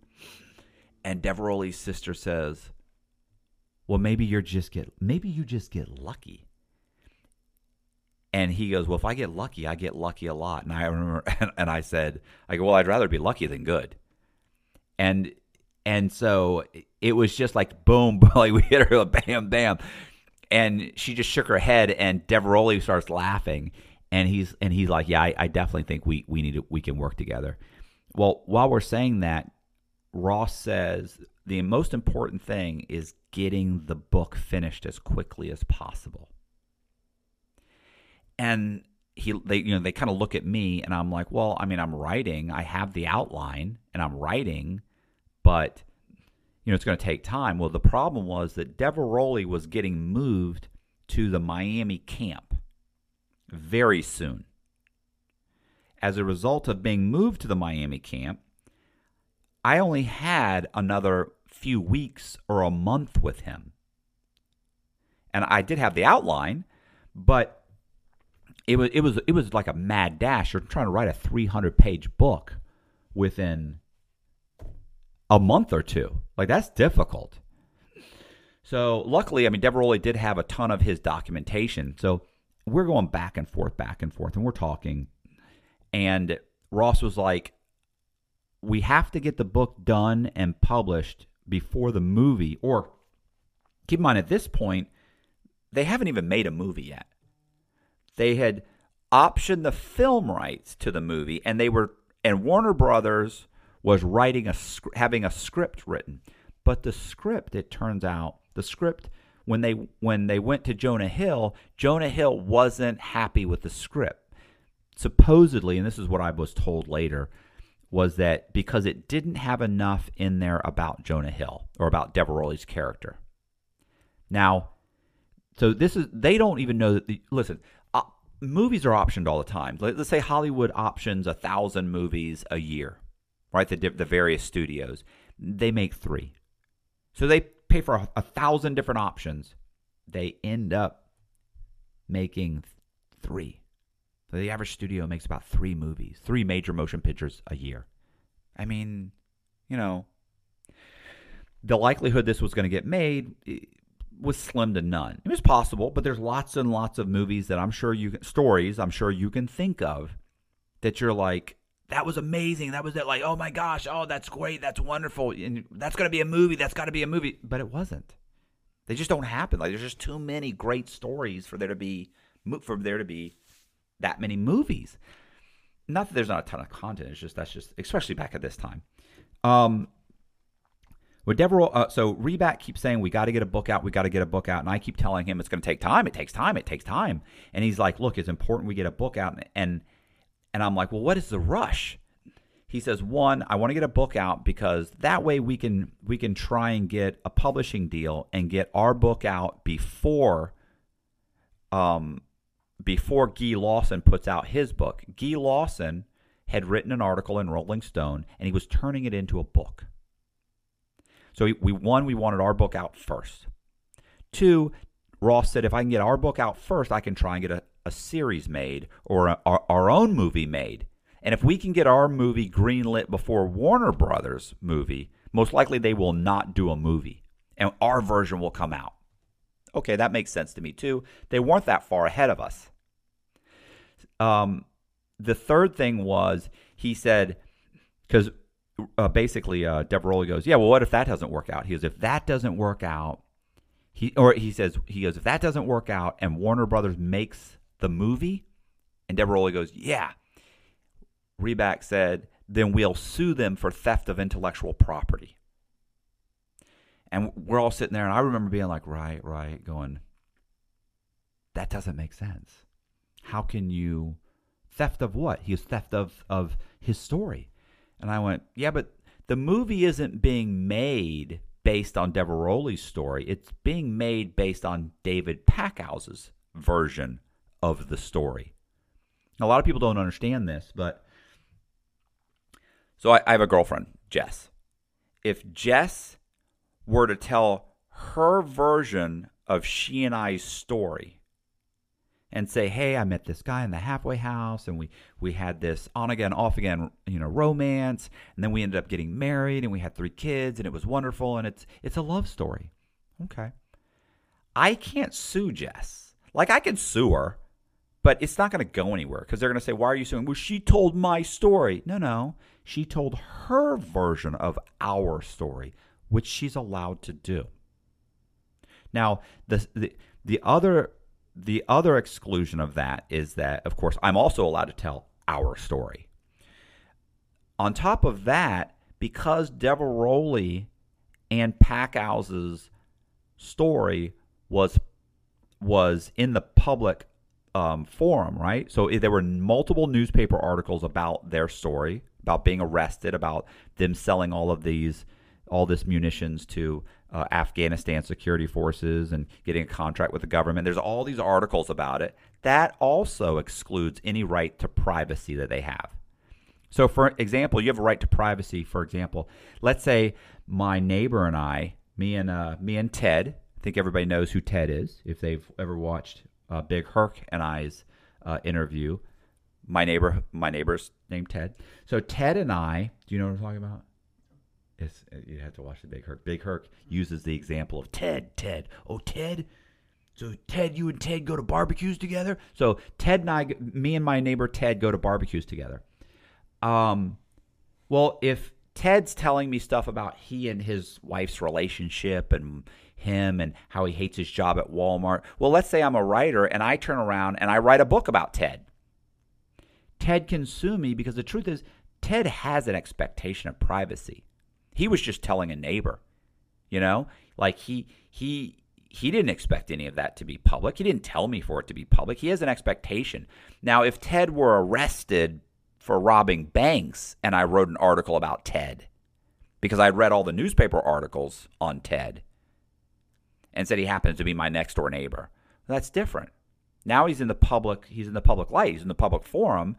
And Diveroli's sister says, Well, maybe you're just get maybe you just get lucky. And he goes, "Well, if I get lucky, I get lucky a lot." And I remember, and, and I said, "I go, well, I'd rather be lucky than good." And and so it was just like boom, like we hit her, bam, bam, and she just shook her head, and Diveroli starts laughing, and he's and he's like, "Yeah, I, I definitely think we we need to, we can work together." Well, while we're saying that, Ross says the most important thing is getting the book finished as quickly as possible. And he they you know they kind of look at me and I'm like, "Well, I mean, I'm writing. I have the outline and I'm writing, but you know, it's going to take time." Well, the problem was that Diveroli was getting moved to the Miami camp very soon. As a result of being moved to the Miami camp, I only had another few weeks or a month with him. And I did have the outline, but it was it was it was like a mad dash. You're trying to write a 300 page book within a month or two. Like that's difficult. So luckily, I mean, Diveroli did have a ton of his documentation. So we're going back and forth, back and forth, and we're talking. And Ross was like, "We have to get the book done and published before the movie." Or keep in mind, at this point, they haven't even made a movie yet. They had optioned the film rights to the movie, and they were and Warner Brothers was writing a having a script written, but the script, it turns out, the script when they when they went to Jonah Hill, Jonah Hill wasn't happy with the script. Supposedly, and this is what I was told later, was that because it didn't have enough in there about Jonah Hill or about Diveroli's character. Now, so this is they don't even know that the listen, movies are optioned all the time. Let, us say Hollywood options a thousand movies a year, right? The the various studios they make three, so they pay for a, a thousand different options. They end up making three. So the average studio makes about three movies, three major motion pictures a year. I mean, you know, the likelihood this was going to get made was slim to none. It was possible, but there's lots and lots of movies that I'm sure you stories I'm sure you can think of that you're like, that was amazing. That was it. Like, oh my gosh, oh that's great, that's wonderful, and that's gonna be a movie. That's got to be a movie, but it wasn't. They just don't happen. Like, there's just too many great stories for there to be for there to be that many movies. Not that there's not a ton of content. It's just that's just especially back at this time. Um, with Diveroli, uh, so Reback keeps saying we got to get a book out, we got to get a book out, and I keep telling him it's going to take time. It takes time. It takes time. And he's like, "Look, it's important we get a book out." And and I'm like, "Well, what is the rush?" He says, "One, I want to get a book out because that way we can we can try and get a publishing deal and get our book out before um before Guy Lawson puts out his book. Guy Lawson had written an article in Rolling Stone and he was turning it into a book." So we one, we wanted our book out first. Two, Ross said if I can get our book out first, I can try and get a, a series made or a, our, our own movie made. And if we can get our movie greenlit before Warner Brothers movie, most likely they will not do a movie and our version will come out. Okay, that makes sense to me too. They weren't that far ahead of us. Um, the third thing was he said, because uh, basically uh, Diveroli goes, yeah, well, what if that doesn't work out? He goes, if that doesn't work out, he or he says he goes, if that doesn't work out, and Warner Brothers makes the movie, and Diveroli goes, yeah. Reback said, then we'll sue them for theft of intellectual property. And we're all sitting there, and I remember being like, right, right, going, that doesn't make sense. How can you theft of what? He was theft of of his story. And I went, yeah, but the movie isn't being made based on Diveroli's story. It's being made based on David Packouz's version of the story. A lot of people don't understand this, but so I, I have a girlfriend, Jess. If Jess were to tell her version of she and I's story, and say, "Hey, I met this guy in the halfway house, and we we had this on again, off again, you know, romance, and then we ended up getting married, and we had three kids, and it was wonderful, and it's it's a love story." Okay, I can't sue Jess. Like I can sue her, but it's not going to go anywhere because they're going to say, "Why are you suing?" Well, she told my story. No, no, she told her version of our story, which she's allowed to do. Now, the the, the other the other exclusion of that is that, of course, I'm also allowed to tell our story. On top of that, because Diveroli and Packouz's story was was in the public um, forum, right? So there were multiple newspaper articles about their story, about being arrested, about them selling all of these, all this munitions to uh, Afghanistan security forces and getting a contract with the government. There's all these articles about it. That also excludes any right to privacy that they have. So, for example, you have a right to privacy. For example, let's say my neighbor and I, me and uh, me and Ted. I think everybody knows who Ted is if they've ever watched uh, Big Herc and I's uh, interview. My neighbor, my neighbor's named Ted. So Ted and I, do you know what I'm talking about? It's, you have to watch the Big Herc. Big Herc uses the example of Ted. Ted. Oh, Ted. So Ted, you and Ted go to barbecues together. So Ted and I, me and my neighbor Ted, go to barbecues together. Um, well, if Ted's telling me stuff about he and his wife's relationship and him and how he hates his job at Walmart. Well, let's say I'm a writer and I turn around and I write a book about Ted. Ted can sue me because the truth is, Ted has an expectation of privacy. He was just telling a neighbor, you know, like he he he didn't expect any of that to be public. He didn't tell me for it to be public. He has an expectation. Now, if Ted were arrested for robbing banks and I wrote an article about Ted because I'd read all the newspaper articles on Ted and said he happens to be my next door neighbor. That's different. Now he's in the public, he's in the public light, he's in the public forum.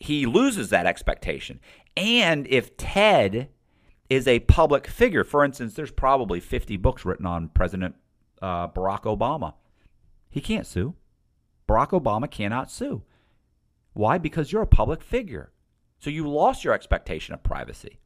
He loses that expectation. And if Ted is a public figure, for instance, there's probably 50 books written on President uh, Barack Obama. He can't sue. Barack Obama cannot sue. Why? Because you're a public figure. So you lost your expectation of privacy.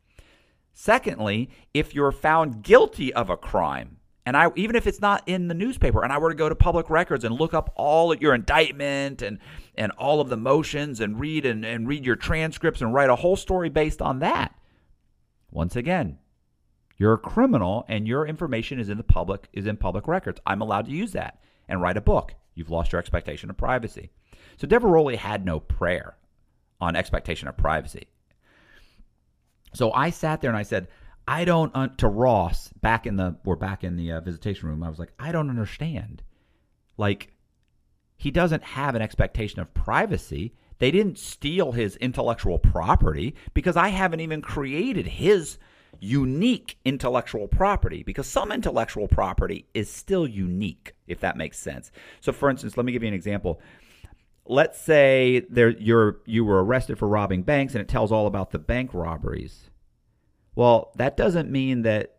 Secondly, if you're found guilty of a crime, and I even if it's not in the newspaper and I were to go to public records and look up all your indictment and and all of the motions and read and, and read your transcripts and write a whole story based on that. Once again, you're a criminal and your information is in the public is in public records. I'm allowed to use that and write a book. You've lost your expectation of privacy. So Diveroli had no prayer on expectation of privacy. So I sat there and I said, I don't uh, to Ross back in the we're back in the uh, visitation room. I was like, I don't understand. Like he doesn't have an expectation of privacy. They didn't steal his intellectual property because I haven't even created his unique intellectual property because some intellectual property is still unique if that makes sense. So for instance, let me give you an example. Let's say there you're you were arrested for robbing banks and it tells all about the bank robberies well, that doesn't mean that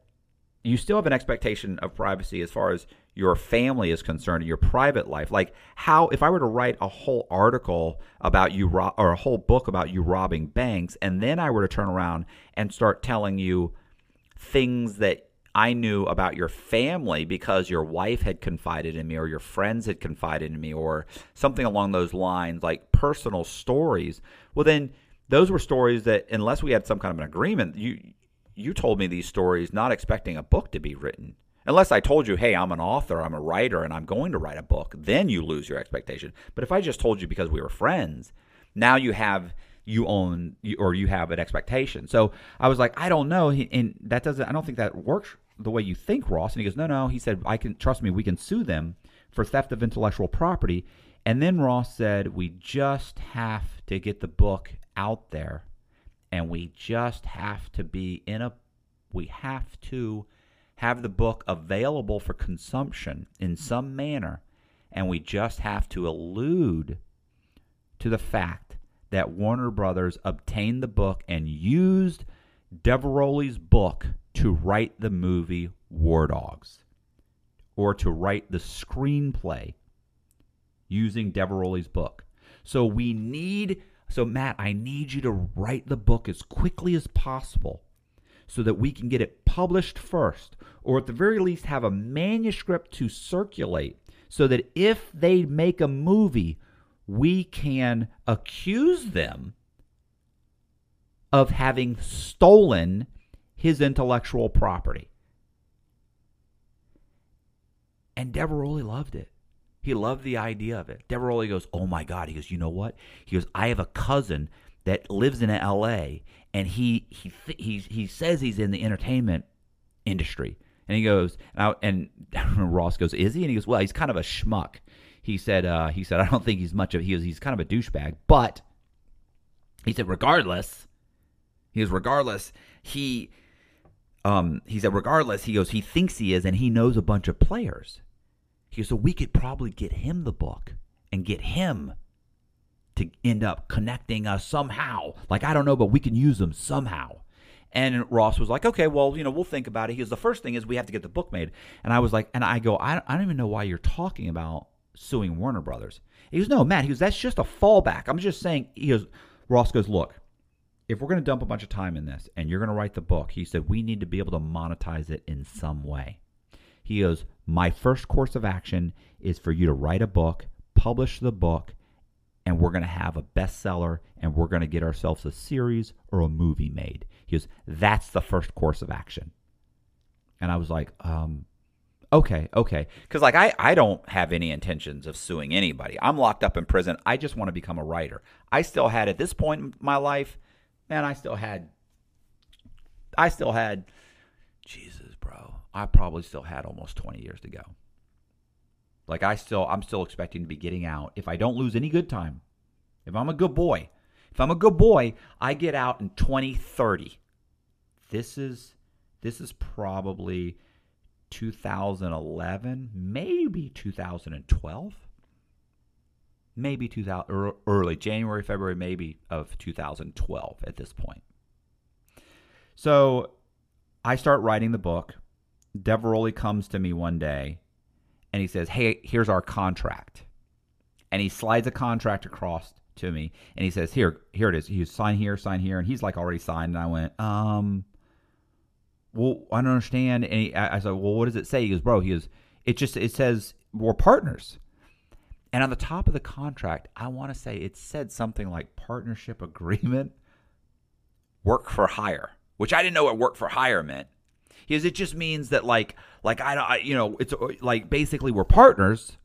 you still have an expectation of privacy as far as your family is concerned, your private life. Like how, if I were to write a whole article about you ro- or a whole book about you robbing banks, and then I were to turn around and start telling you things that I knew about your family because your wife had confided in me or your friends had confided in me or something along those lines, like personal stories. Well, then those were stories that, unless we had some kind of an agreement, you you told me these stories not expecting a book to be written. Unless I told you, hey, I'm an author, I'm a writer, and I'm going to write a book, then you lose your expectation. But if I just told you because we were friends, now you have you own or you have an expectation. So I was like, I don't know, and that doesn't. I don't think that works the way you think, Ross. And he goes, No, no. He said, I can trust me. We can sue them for theft of intellectual property. And then Ross said, We just have to get the book out there and we just have to be in a we have to have the book available for consumption in some manner and we just have to allude to the fact that Warner Brothers obtained the book and used Diveroli's book to write the movie War Dogs or to write the screenplay using Diveroli's book. So we need so, Matt, I need you to write the book as quickly as possible so that we can get it published first, or at the very least have a manuscript to circulate so that if they make a movie, we can accuse them of having stolen his intellectual property. And Diveroli loved it. He loved the idea of it. Diveroli goes, "Oh my God!" He goes, "You know what?" He goes, "I have a cousin that lives in L.A. and he he he he says he's in the entertainment industry." And he goes, and, I, and Ross goes, "Is he?" And he goes, "Well, he's kind of a schmuck." He said, uh, "He said I don't think he's much of he he's kind of a douchebag, but." He said, regardless, he goes, regardless, he um, he said, regardless, he goes, he thinks he is, and he knows a bunch of players. He goes, so we could probably get him the book and get him to end up connecting us somehow. Like, I don't know, but we can use them somehow. And Ross was like, okay, well, you know, we'll think about it. He goes, the first thing is we have to get the book made. And I was like, and I go, I, I don't even know why you're talking about suing Warner Brothers. He goes, no, Matt, he goes, that's just a fallback. I'm just saying, he goes, Ross goes, look, if we're going to dump a bunch of time in this and you're going to write the book, he said, we need to be able to monetize it in some way. He goes, my first course of action is for you to write a book, publish the book, and we're going to have a bestseller and we're going to get ourselves a series or a movie made. He goes, that's the first course of action. And I was like, um, okay, okay. Because, like, I, I don't have any intentions of suing anybody. I'm locked up in prison. I just want to become a writer. I still had, at this point in my life, and I still had, I still had, Jesus, I probably still had almost 20 years to go. Like I still, I'm still expecting to be getting out if I don't lose any good time. If I'm a good boy, if I'm a good boy, I get out in 2030. This is, this is probably 2011, maybe 2012 maybe 2000 early January, February, maybe of 2012 at this point. So I start writing the book. Diveroli comes to me one day and he says, Hey, here's our contract. And he slides a contract across to me and he says, Here, here it is. You sign here, sign here. And he's like already signed. And I went, Um, well, I don't understand. And he, I, I said, Well, what does it say? He goes, Bro, he goes, It just, it says we're partners. And on the top of the contract, I want to say it said something like partnership agreement, work for hire, which I didn't know what work for hire meant. Because it just means that like like I don't you know it's uh, like basically we're partners,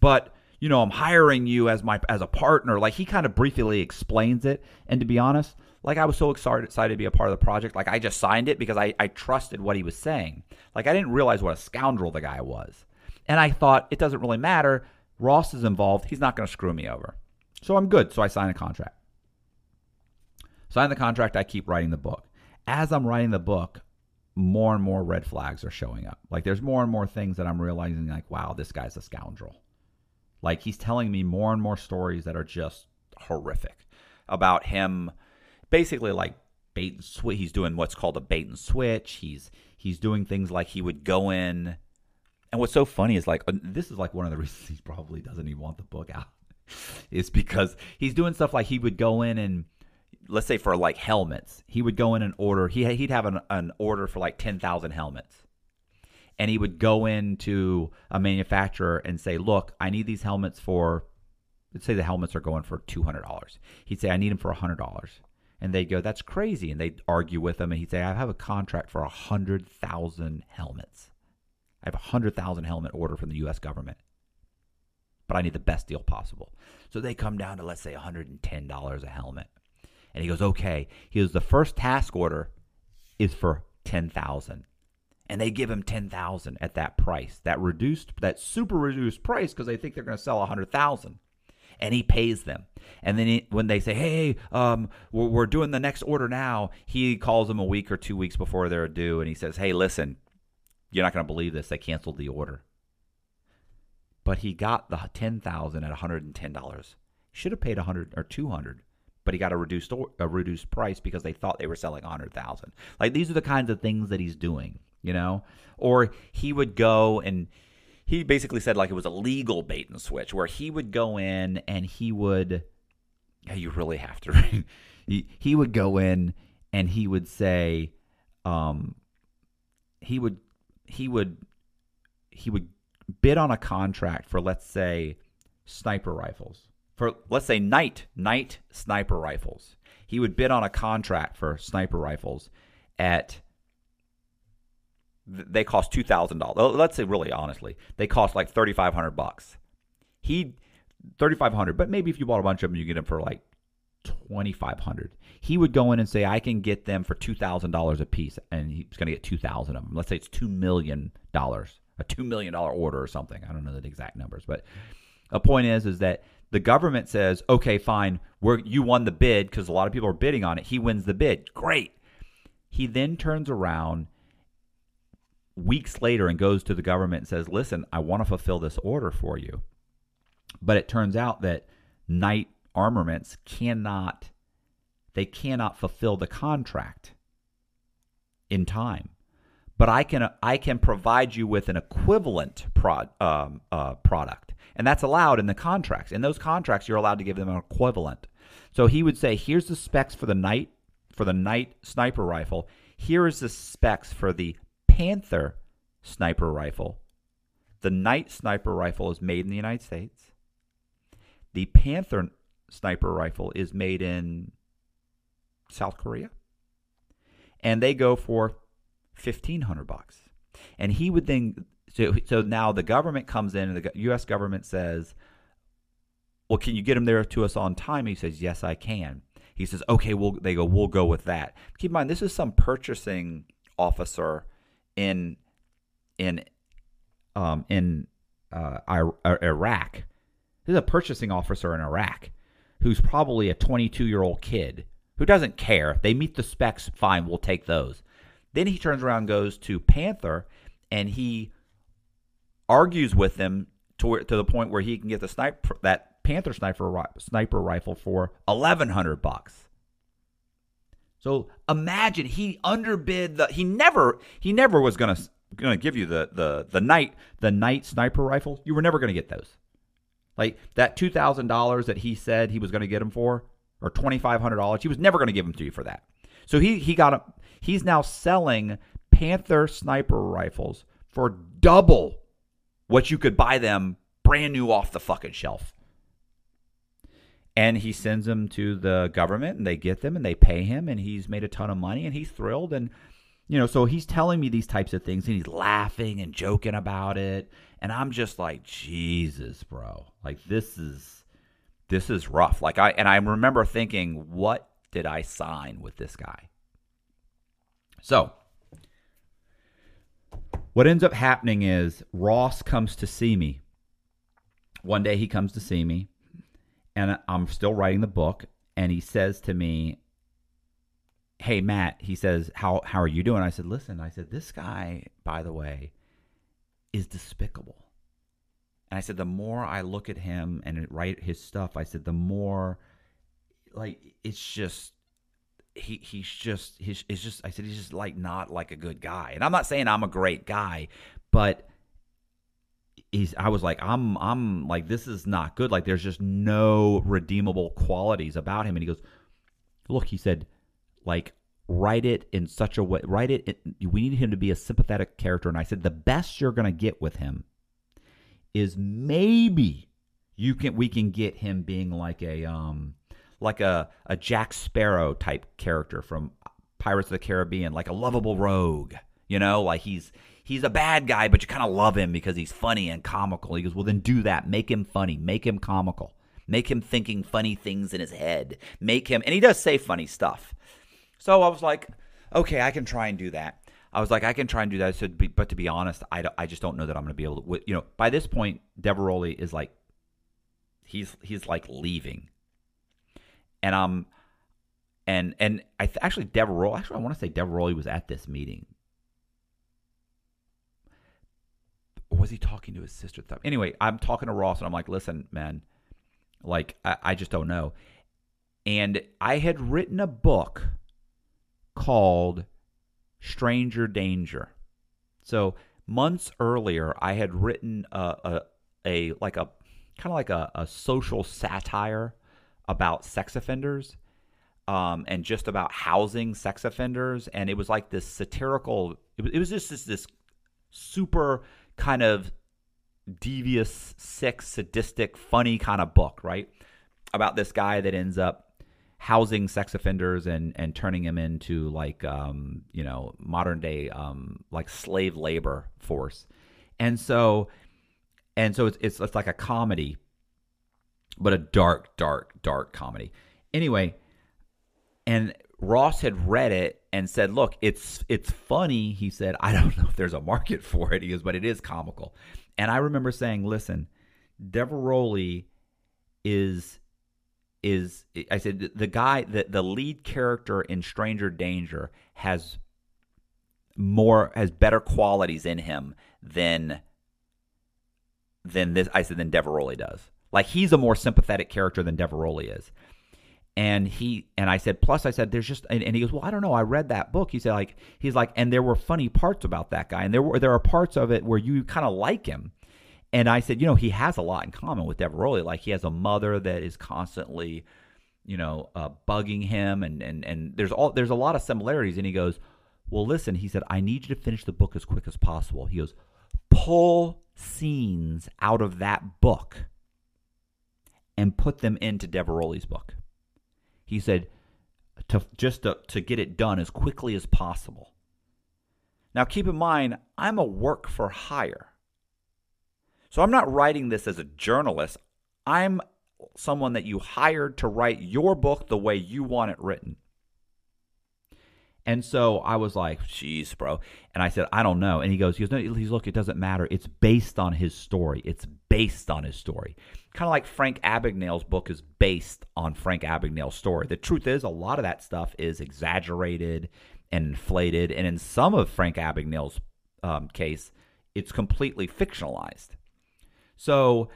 but you know I'm hiring you as my as a partner. Like he kind of briefly explains it, and to be honest, like I was so excited excited to be a part of the project. Like I just signed it because I I trusted what he was saying. Like I didn't realize what a scoundrel the guy was, and I thought it doesn't really matter Ross is involved. He's not going to screw me over. So I'm good. So I sign a contract. Sign the contract. I keep writing the book. As I'm writing the book, more and more red flags are showing up. Like there's more and more things that I'm realizing, like, wow, this guy's a scoundrel. Like he's telling me more and more stories that are just horrific about him basically like bait and switch. He's doing what's called a bait and switch. He's he's doing things like he would go in and what's so funny is like uh, this is like one of the reasons he probably doesn't even want the book out. is because he's doing stuff like he would go in and let's say for like helmets, he would go in and order. He he'd have an, an order for like ten thousand helmets, and he would go into a manufacturer and say, "Look, I need these helmets for." Let's say the helmets are going for two hundred dollars. He'd say, "I need them for hundred dollars," and they'd go, "That's crazy," and they'd argue with him, and he'd say, "I have a contract for hundred thousand helmets." I have a 100,000 helmet order from the US government. But I need the best deal possible. So they come down to, let's say, $110 a helmet. And he goes, okay. He goes, the first task order is for 10,000. And they give him 10,000 at that price, that reduced, that super reduced price because they think they're going to sell 100,000 and he pays them. And then he, when they say, "Hey, um, we're, we're, doing the next order now," he calls them a week or two weeks before they're due, and he says, "Hey, listen, you're not going to believe this. They canceled the order. But he got the 10000 at $110. Should have paid 100 or 200 but he got a reduced a reduced price because they thought they were selling 100,000. Like these are the kinds of things that he's doing, you know? Or he would go and he basically said like it was a legal bait and switch where he would go in and he would yeah, you really have to he, he would go in and he would say um he would he would he would bid on a contract for let's say sniper rifles for let's say night night sniper rifles he would bid on a contract for sniper rifles at they cost two thousand dollars. Let's say really honestly, they cost like thirty five hundred bucks. He thirty five hundred, but maybe if you bought a bunch of them, you get them for like twenty five hundred. He would go in and say, "I can get them for two thousand dollars a piece," and he's going to get two thousand of them. Let's say it's two million dollars, a two million dollar order or something. I don't know the exact numbers, but a point is, is that the government says, "Okay, fine, we're you won the bid because a lot of people are bidding on it. He wins the bid. Great." He then turns around weeks later and goes to the government and says, "Listen, I want to fulfill this order for you." But it turns out that Knight Armaments cannot they cannot fulfill the contract in time. But I can I can provide you with an equivalent prod, um, uh, product, and that's allowed in the contracts. In those contracts, you're allowed to give them an equivalent. So he would say, "Here's the specs for the night for the night sniper rifle. Here is the specs for the Panther sniper rifle. The night sniper rifle is made in the United States. The Panther sniper rifle is made in South Korea. And they go for 1500 bucks. And he would then so, so now the government comes in and the US government says, "Well, can you get them there to us on time?" He says, "Yes, I can." He says, "Okay, we'll they go, we'll go with that." Keep in mind this is some purchasing officer in in um, in uh, Iraq. This is a purchasing officer in Iraq who's probably a 22 year old kid who doesn't care. They meet the specs, fine, we'll take those. Then he turns around goes to Panther and he argues with them to, to the point where he can get the sniper that Panther sniper sniper rifle for 1100 bucks. So imagine he underbid the he never he never was going to give you the the the night the night sniper rifle. You were never to get those. Like that two thousand dollars that he said he was going to get him for, or twenty five hundred dollars. He was never to give them to you for that. So he he got a, he's now selling Panther sniper rifles for double what you could buy them brand new off the fucking shelf. And he sends them to the government and they get them and they pay him and he's made a ton of money and he's thrilled and you know, so he's telling me these types of things and he's laughing and joking about it. And I'm just like, Jesus, bro. Like this is this is rough. Like I and I remember thinking, what did I sign with this guy? So what ends up happening is Ross comes to see me. One day he comes to see me, and I'm still writing the book, and he says to me, hey Matt, he says, how how are you doing? I said, listen, I said, this guy, by the way, is despicable. And I said, the more I look at him and write his stuff, I said, the more like it's just he he's just he's it's just I said he's just like not like a good guy. And I'm not saying I'm a great guy, but he's I was like I'm I'm like this is not good. Like there's just no redeemable qualities about him. And he goes, look, he said like write it in such a way write it we need him to be a sympathetic character and i said the best you're going to get with him is maybe you can we can get him being like a um like a a jack sparrow type character from pirates of the caribbean like a lovable rogue you know? Like he's he's a bad guy but you kind of love him because he's funny and comical. He goes well then do that. Make him funny. Make him comical. Make him thinking funny things in his head. Make him and he does say funny stuff. So I was like, okay, I can try and do that. I was like, I can try and do that. I said, but to be honest, I, I just don't know that I'm going to be able to. You know, by this point, Diveroli is like, he's he's like leaving, and um, and and I th- actually Diveroli. Actually, I want to say Diveroli was at this meeting. Was he talking to his sister? Anyway, I'm talking to Ross, and I'm like, listen, man, like I, I just don't know. And I had written a book called Stranger Danger. So months earlier, I had written a, a, a like a kind of like a, a, social satire about sex offenders um, and just about housing sex offenders. And it was like this satirical, it was, it was just this, this super kind of devious, sick, sadistic, funny kind of book, right? About this guy that ends up housing sex offenders and and turning them into like um, you know modern day um, like slave labor force, and so and so it's, it's it's like a comedy, but a dark, dark, dark comedy. Anyway, and Ross had read it and said, "Look, it's it's funny." He said, "I don't know if there's a market for it." He goes, "But it is comical." And I remember saying, "Listen, Diveroli is is I said the guy that the lead character in Stranger Danger has more has better qualities in him than than this I said than Diveroli does. Like he's a more sympathetic character than Diveroli is. And he and I said, plus I said, there's just and, and, he goes, well, I don't know. I read that book. He said, like he's like, and there were funny parts about that guy, and there were there are parts of it where you kind of like him. And I said, you know, he has a lot in common with Diveroli. Like he has a mother that is constantly, you know, uh, bugging him, and and and there's all there's a lot of similarities. And he goes, well, listen, he said, I need you to finish the book as quick as possible. He goes, pull scenes out of that book and put them into Diveroli's book. He said, to just to, to get it done as quickly as possible. Now, keep in mind, I'm a work for hire. So I'm not writing this as a journalist. I'm someone that you hired to write your book the way you want it written. And so I was like, "Jeez, bro." And I said, "I don't know." And he goes, "He goes, no, he's look. It doesn't matter. It's based on his story. It's based on his story. Kind of like Frank Abagnale's book is based on Frank Abagnale's story. The truth is, a lot of that stuff is exaggerated and inflated, and in some of Frank Abagnale's um, case, it's completely fictionalized. So."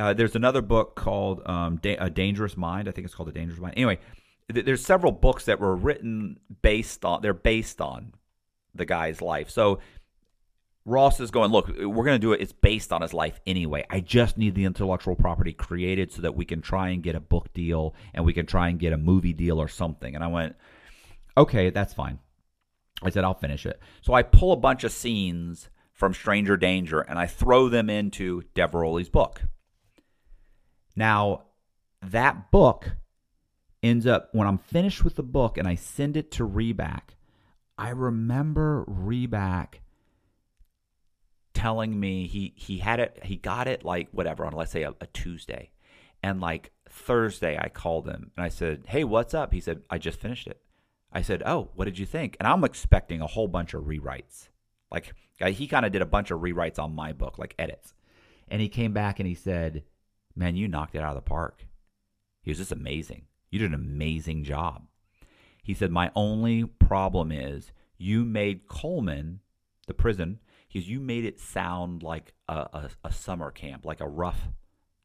Uh, there's another book called um, da- A Dangerous Mind. I think it's called A Dangerous Mind. Anyway, there's several books that were written based on they're based on the guy's life. So Ross is going, look, we're going to do it. It's based on his life anyway. I just need the intellectual property created so that we can try and get a book deal and we can try and get a movie deal or something. And I went, okay, that's fine. I said, I'll finish it. So I pull a bunch of scenes from Stranger Danger and I throw them into Diveroli's book. Now, that book ends up when I'm finished with the book and I send it to Reback, I remember Reback telling me he he had it he got it like whatever on let's say a, a Tuesday. And like Thursday I called him and I said, "Hey, what's up?" He said, "I just finished it." I said, "Oh, what did you think?" And I'm expecting a whole bunch of rewrites. Like he kind of did a bunch of rewrites on my book, like edits. And he came back and he said, "Man, you knocked it out of the park." He was just amazing. You did an amazing job. He said, My only problem is you made Coleman, the prison, he you made it sound like a, a, a summer camp, like a rough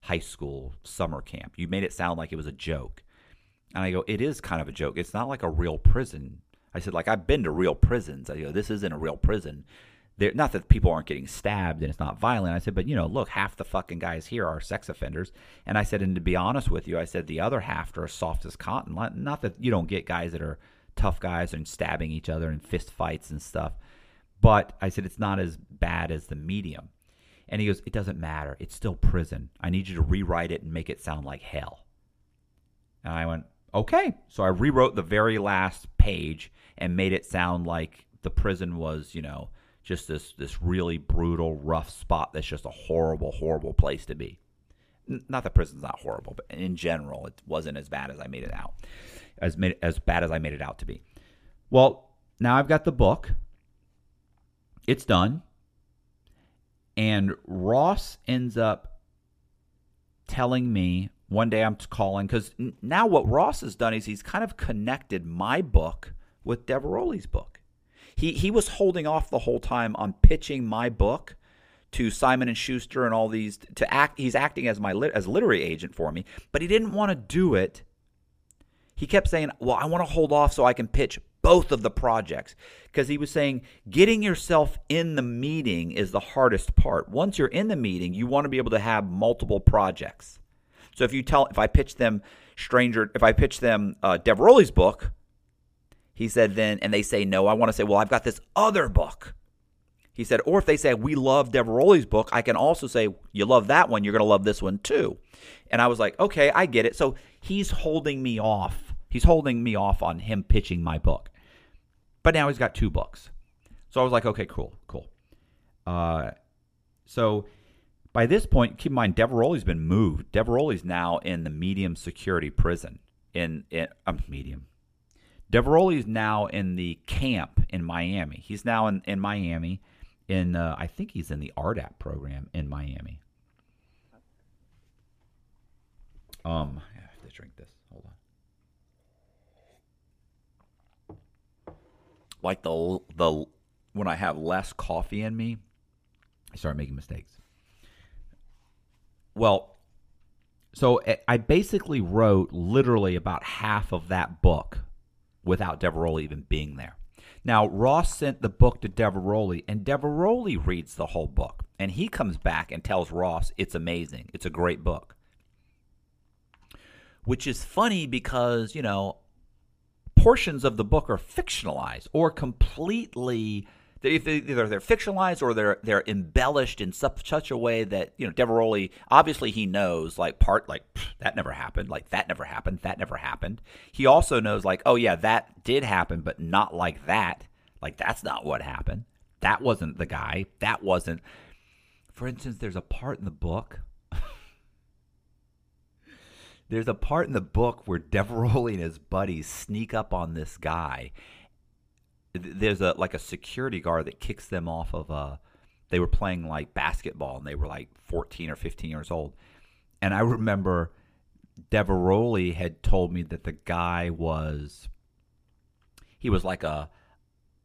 high school summer camp. You made it sound like it was a joke. And I go, It is kind of a joke. It's not like a real prison. I said, like, I've been to real prisons. I go, This isn't a real prison not that people aren't getting stabbed and it's not violent. I said, but you know, look, half the fucking guys here are sex offenders. And I said, and to be honest with you, I said the other half are soft as cotton. Not that you don't get guys that are tough guys and stabbing each other and fist fights and stuff. But I said, it's not as bad as the medium. And he goes, it doesn't matter. It's still prison. I need you to rewrite it and make it sound like hell. And I went, okay. So I rewrote the very last page and made it sound like the prison was, you know, just this this really brutal, rough spot that's just a horrible, horrible place to be. Not that prison's not horrible, but in general, it wasn't as bad as I made it out, as made, as bad as I made it out to be. Well, now I've got the book. It's done, and Ross ends up telling me one day I'm calling because now what Ross has done is he's kind of connected my book with Diveroli's book. He he was holding off the whole time on pitching my book to Simon and Schuster and all these to act. He's acting as my as literary agent for me, but he didn't want to do it. He kept saying, "Well, I want to hold off so I can pitch both of the projects." Because he was saying getting yourself in the meeting is the hardest part. Once you're in the meeting, you want to be able to have multiple projects. So if you tell, if I pitch them Stranger, if I pitch them uh, Diveroli's book, he said then, and they say no. I want to say, well, I've got this other book He said, or if they say we love Diveroli's book, I can also say you love that one, you're going to love this one too. And I was like, okay, I get it. So he's holding me off. He's holding me off on him pitching my book. But now he's got two books. So I was like, okay, cool, cool. Uh, so by this point, keep in mind, Diveroli's been moved. Diveroli's now in the medium security prison in, in um, medium. Diveroli's now in the camp in Miami. He's now in, in Miami. In uh, I think he's in the RDAP program in Miami. Um, I have to drink this. Hold on. Like the the when I have less coffee in me, I start making mistakes. Well, so I basically wrote literally about half of that book without Diveroli even being there. Now, Ross sent the book to Diveroli, and Diveroli reads the whole book. And he comes back and tells Ross it's amazing. It's a great book which is funny because, you know, portions of the book are fictionalized or completely either they're fictionalized or they're they're embellished in such, such a way that you know Diveroli obviously he knows like part like that never happened like that never happened that never happened. He also knows like oh yeah that did happen but not like that like that's not what happened. That wasn't the guy. That wasn't. For instance, there's a part in the book there's a part in the book where Diveroli and his buddies sneak up on this guy. There's a like a security guard that kicks them off of a. They were playing like basketball and they were like 14 or 15 years old, and I remember Diveroli had told me that the guy was. He was like a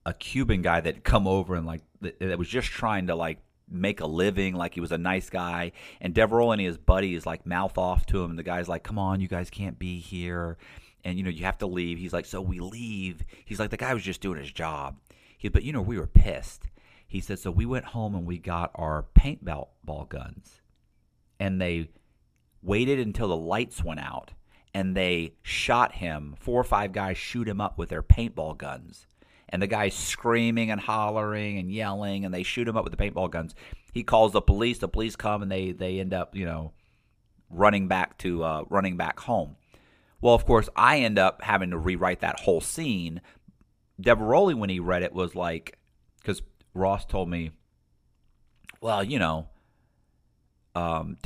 a Cuban guy that come over and like that was just trying to like make a living, like he was a nice guy. And Diverol and his buddies like mouth off to him. And the guy's like, "Come on, you guys can't be here." And you know you have to leave. He's like, "So we leave." He's like, "The guy was just doing his job." He, but you know we were pissed. He said, "So we went home and we got our paintball ball guns, and they waited until the lights went out." And they shot him. Four or five guys shoot him up with their paintball guns and the guy's screaming and hollering and yelling, and they shoot him up with the paintball guns. He calls the police. The police come, and they they end up, you know, running back to uh, running back home. Well, of course, I end up having to rewrite that whole scene. Diveroli, when he read it, was like, because Ross told me, well, you know, um,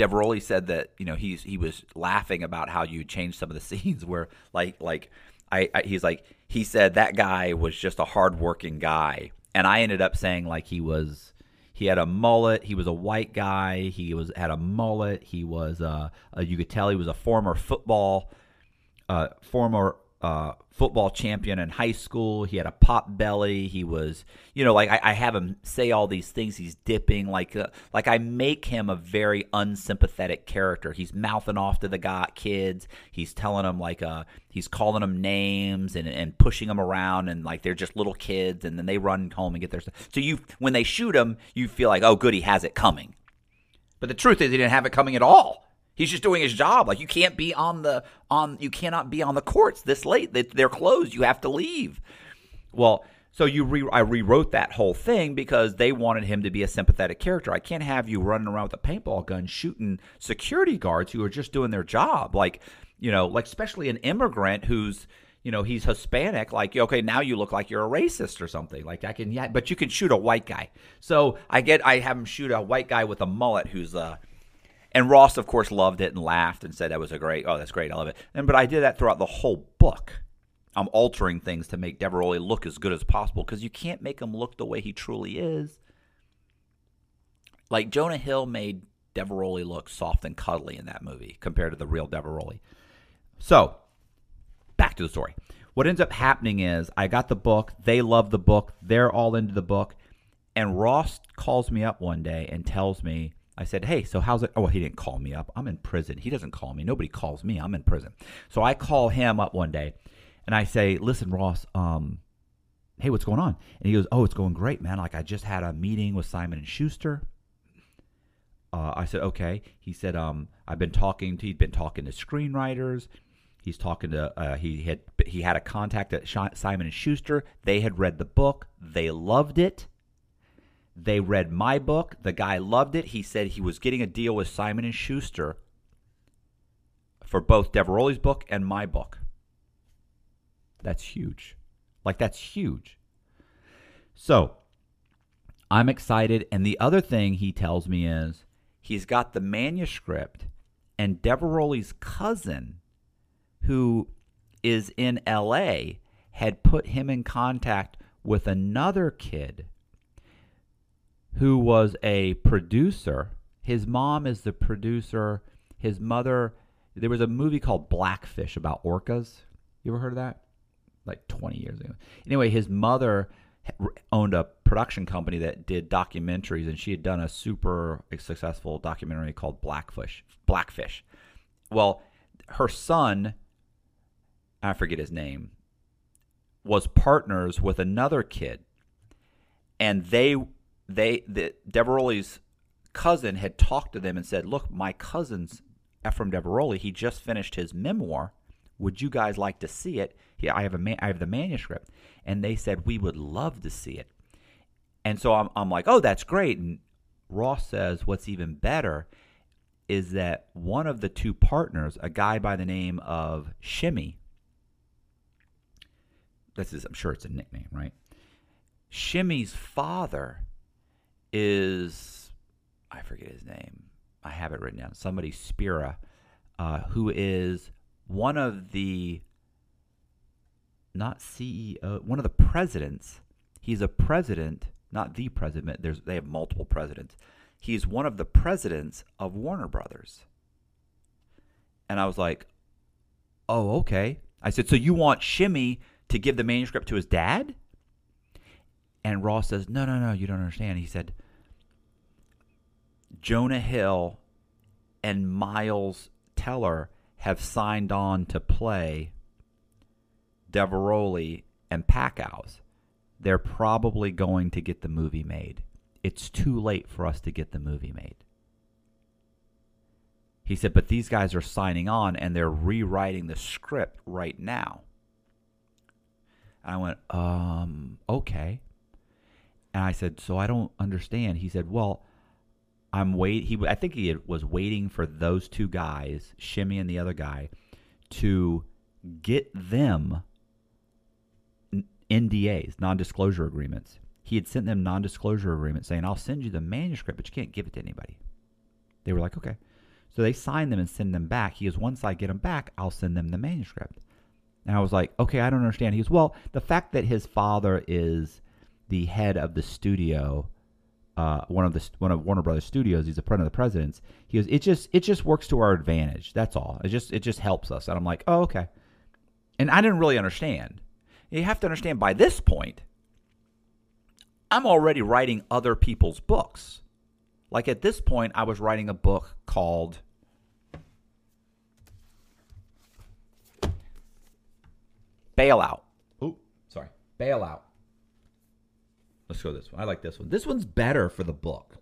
said that you know he's he was laughing about how you changed some of the scenes where like like I, I he's like he said that guy was just a hardworking guy, and I ended up saying like he was he had a mullet. He was a white guy. He was had a mullet. He was uh, uh you could tell he was a former football uh, former uh, football champion in high school. He had a pop belly. He was, you know, like I, I have him say all these things. He's dipping, like, uh, like I make him a very unsympathetic character. He's mouthing off to the guy, kids. He's telling them like, uh, he's calling them names and and pushing them around, and like they're just little kids, and then they run home and get their stuff. So you, when they shoot him, you feel like, oh, good, he has it coming. But the truth is, he didn't have it coming at all. He's just doing his job. Like you can't be on the on you cannot be on the courts this late. They're closed. You have to leave. Well, so you re, I rewrote that whole thing because they wanted him to be a sympathetic character. I can't have you running around with a paintball gun shooting security guards who are just doing their job. Like, you know, like especially an immigrant who's you know he's Hispanic. Like, okay, now you look like you're a racist or something. Like I can, yeah, but you can shoot a white guy. So I get, I have him shoot a white guy with a mullet who's uh and Ross, of course, loved it and laughed and said that was a great, oh, that's great, I love it. And but I did that throughout the whole book. I'm altering things to make Diveroli look as good as possible because you can't make him look the way he truly is. Like Jonah Hill made Diveroli look soft and cuddly in that movie compared to the real Diveroli. So, back to the story. What ends up happening is I got the book, they love the book, they're all into the book, and Ross calls me up one day and tells me I said, "Hey, so how's it?" Oh, he didn't call me up. I'm in prison. He doesn't call me. Nobody calls me. I'm in prison. So I call him up one day, and I say, "Listen, Ross, um, hey, what's going on?" And he goes, "Oh, it's going great, man. Like I just had a meeting with Simon and Schuster." Uh, I said, "Okay." He said, "Um, I've been talking to. He'd been talking to screenwriters. He's talking to. Uh, he had he had a contact at Simon and Schuster. They had read the book. They loved it." They read my book. The guy loved it. He said he was getting a deal with Simon and Schuster for both Diveroli's book and my book. That's huge. Like that's huge. So, I'm excited and the other thing he tells me is he's got the manuscript and Diveroli's cousin who is in LA had put him in contact with another kid who was a producer. His mom is the producer. His mother, there was a movie called Blackfish about orcas. You ever heard of that? Like 20 years ago. Anyway, his mother owned a production company that did documentaries, and she had done a super successful documentary called Blackfish. Blackfish. Well, her son, I forget his name, was partners with another kid, and they they the Diveroli's cousin had talked to them and said, "Look, my cousin's Efraim Diveroli. He just finished his memoir. Would you guys like to see it? He, I have a man, I have the manuscript." And they said, "We would love to see it." And so I'm I'm like, "Oh, that's great." And Ross says, "What's even better is that one of the two partners, a guy by the name of Shimmy, this is I'm sure it's a nickname, right? Shimmy's father is I forget his name. I have it written down. Somebody Spira, uh, who is one of the not CEO, one of the presidents. He's a president, not the president. There's they have multiple presidents. He's one of the presidents of Warner Brothers. And I was like, "Oh, okay." I said, "So you want Shimmy to give the manuscript to his dad?" And Ross says, "No, no, no, you don't understand." He said, Jonah Hill and Miles Teller have signed on to play Diveroli and Packouz. They're probably going to get the movie made. It's too late for us to get the movie made. He said, but these guys are signing on and they're rewriting the script right now. And I went, um, okay. And I said, so I don't understand. He said, well, I'm wait. He, I think he was waiting for those two guys, Shimmy and the other guy, to get them NDAs, non-disclosure agreements. He had sent them non-disclosure agreements saying, "I'll send you the manuscript, but you can't give it to anybody." They were like, "Okay." So they signed them and send them back. He goes, "Once I get them back, I'll send them the manuscript." And I was like, "Okay, I don't understand." He goes, "Well, the fact that his father is the head of the studio uh, one of the one of Warner Brothers Studios. He's a friend of the president's. He goes, it just it just works to our advantage. That's all. It just it just helps us. And I'm like, oh okay. And I didn't really understand. You have to understand by this point, I'm already writing other people's books. Like at this point, I was writing a book called Bailout. Oh, sorry, Bailout Let's go this one. I like this one. This one's better for the book.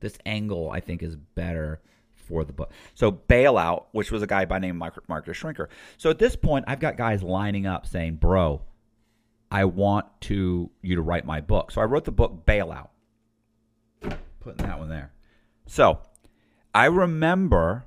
This angle, I think, is better for the book. So bailout, which was a guy by name Mark, Shrinker. So at this point, I've got guys lining up saying, "Bro, I want to you to write my book." So I wrote the book Bailout. Putting that one there. So I remember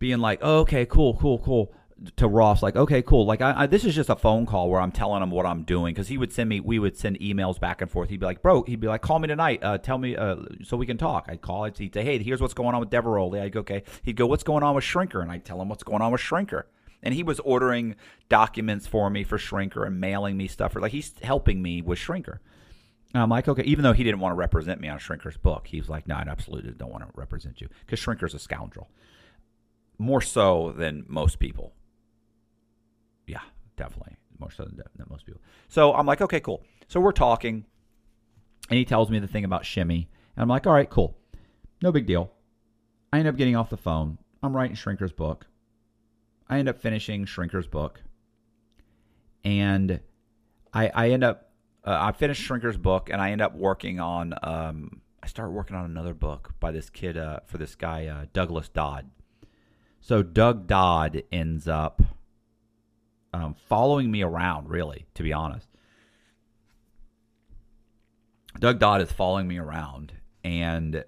being like, oh, "Okay, cool, cool, cool." To Ross, like, okay, cool. Like, I, I, this is just a phone call where I'm telling him what I'm doing because he would send me, we would send emails back and forth. He'd be like, bro, he'd be like, call me tonight, uh, tell me, uh, so we can talk. I'd call, I'd say, hey, here's what's going on with Diveroli. I'd go, okay. He'd go, what's going on with Shrinker? And I'd tell him what's going on with Shrinker. And he was ordering documents for me for Shrinker and mailing me stuff. For, like, he's helping me with Shrinker. And I'm like, okay, even though he didn't want to represent me on Shrinker's book, he was like, no, I absolutely don't want to represent you because Shrinker's a scoundrel. More so than most people yeah, definitely more so than, than most people. So I'm like, okay, cool. So we're talking, and he tells me the thing about shimmy, and I'm like, all right, cool, no big deal. I end up getting off the phone. I'm writing Shrinker's book. I end up finishing Shrinker's book, and I I end up uh, I finish Shrinker's book, and I end up working on um, I start working on another book by this kid uh, for this guy uh, Douglas Dodd. So Doug Dodd ends up um, following me around, really, to be honest. Doug Dodd is following me around and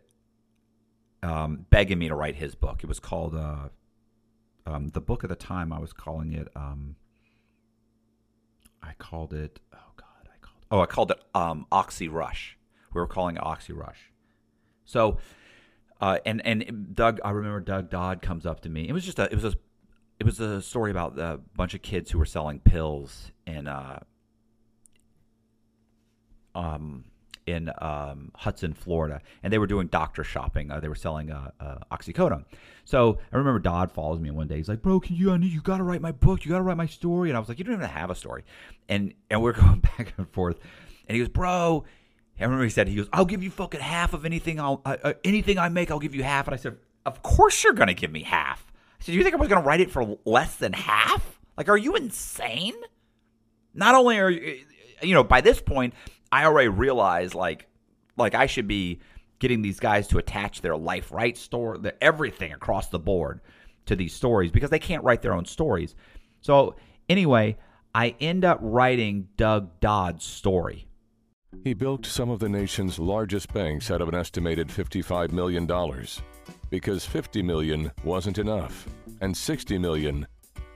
um, begging me to write his book. It was called uh, um, the book at the time. I was calling it. Um, I called it. Oh God, I called. Oh, I called it um, Oxy Rush. We were calling it Oxy Rush. So, uh, and and Doug, I remember Doug Dodd comes up to me. It was just a. It was a. It was a story about a bunch of kids who were selling pills in. Uh, um, in um, Hudson, Florida, and they were doing doctor shopping. Uh, they were selling uh, uh, oxycodone. So I remember Dodd follows me one day. He's like, "Bro, can you? I need you. Got to write my book. You got to write my story." And I was like, "You don't even have a story." And and we're going back and forth. And he goes, "Bro." I remember he said, "He goes, I'll give you fucking half of anything. I'll uh, anything I make, I'll give you half." And I said, "Of course you're gonna give me half." I said, "You think I was gonna write it for less than half? Like, are you insane?" Not only are you, you know, by this point, I already realized like like I should be getting these guys to attach their life right story, their everything across the board to these stories because they can't write their own stories. So anyway, I end up writing Doug Dodd's story. He built some of the nation's largest banks out of an estimated $55 million because 50 million wasn't enough and 60 million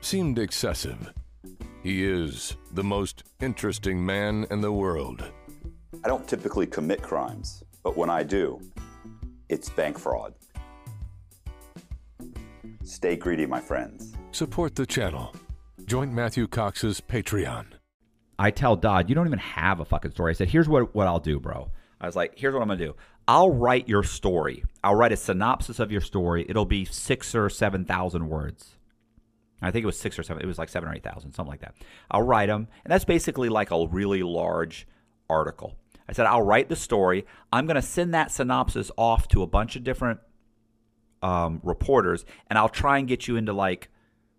seemed excessive. He is the most interesting man in the world. I don't typically commit crimes, but when I do, it's bank fraud. Stay greedy, my friends. Support the channel. Join Matthew Cox's Patreon. I tell Dodd, you don't even have a fucking story. I said, here's what, what I'll do, bro. I was like, here's what I'm going to do. I'll write your story. I'll write a synopsis of your story. It'll be six or 7,000 words. I think it was six or seven. It was like seven or 8,000, something like that. I'll write them. And that's basically like a really large article. I said, I'll write the story. I'm going to send that synopsis off to a bunch of different um, reporters, and I'll try and get you into like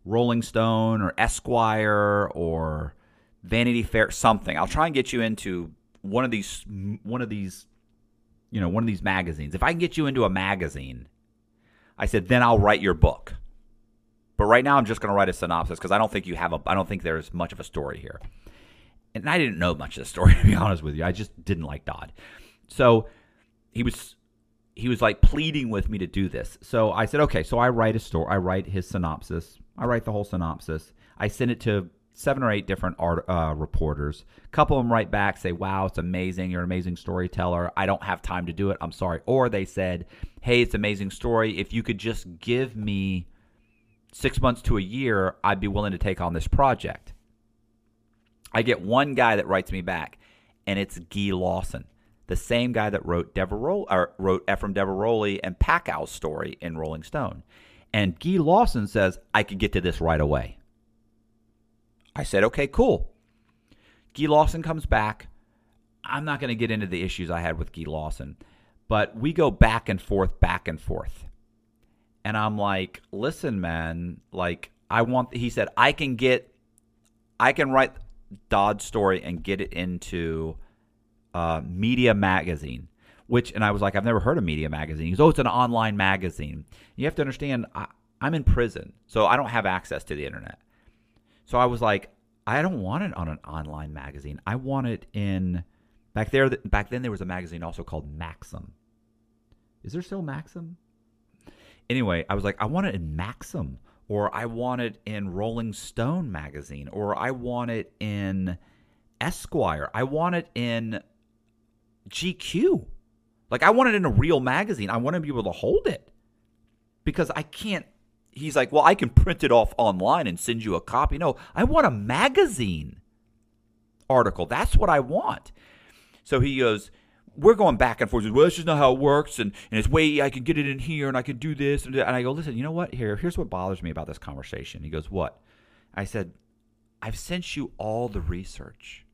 Rolling Stone or Esquire or Vanity Fair, something. I'll try and get you into one of these, one of these, you know, one of these magazines. If I can get you into a magazine, I said, then I'll write your book. But right now, I'm just going to write a synopsis because I don't think you have a, I don't think there's much of a story here and I didn't know much of the story to be honest with you. I just didn't like Dodd. So he was he was like pleading with me to do this. So I said, okay. So I write a story. I write his synopsis. I write the whole synopsis. I send it to seven or eight different art, uh, reporters. A couple of them write back, say, "Wow, it's amazing. You're an amazing storyteller. I don't have time to do it. I'm sorry." Or they said, "Hey, it's an amazing story. If you could just give me six months to a year, I'd be willing to take on this project." I get one guy that writes me back, and it's Guy Lawson, the same guy that wrote Diverol- or wrote Efraim Diveroli and Packouz's story in Rolling Stone. And Guy Lawson says, I could get to this right away. I said, okay, cool. Guy Lawson comes back. I'm not going to get into the issues I had with Guy Lawson, but we go back and forth, back and forth. And I'm like, listen, man, like, I want, he said, I can get, I can write Dodd story and get it into uh, Media Magazine. Which and I was like, I've never heard of Media Magazine. He goes, Oh, it's an online magazine. You have to understand, I, I'm in prison, so I don't have access to the internet. So I was like, I don't want it on an online magazine. I want it in back there. Back then, there was a magazine also called Maxim. Is there still Maxim? Anyway, I was like, I want it in Maxim or I want it in Rolling Stone magazine, or I want it in Esquire. I want it in GQ. Like I want it in a real magazine. I want to be able to hold it because I can't. He's like, well, I can print it off online and send you a copy. No, I want a magazine article. That's what I want. So he goes, we're going back and forth. Well, this is not how it works, and, and it's way I can get it in here, and I can do this, and, and I go, listen, you know what? Here, here's what bothers me about this conversation. He goes, what? I said, I've sent you all the research.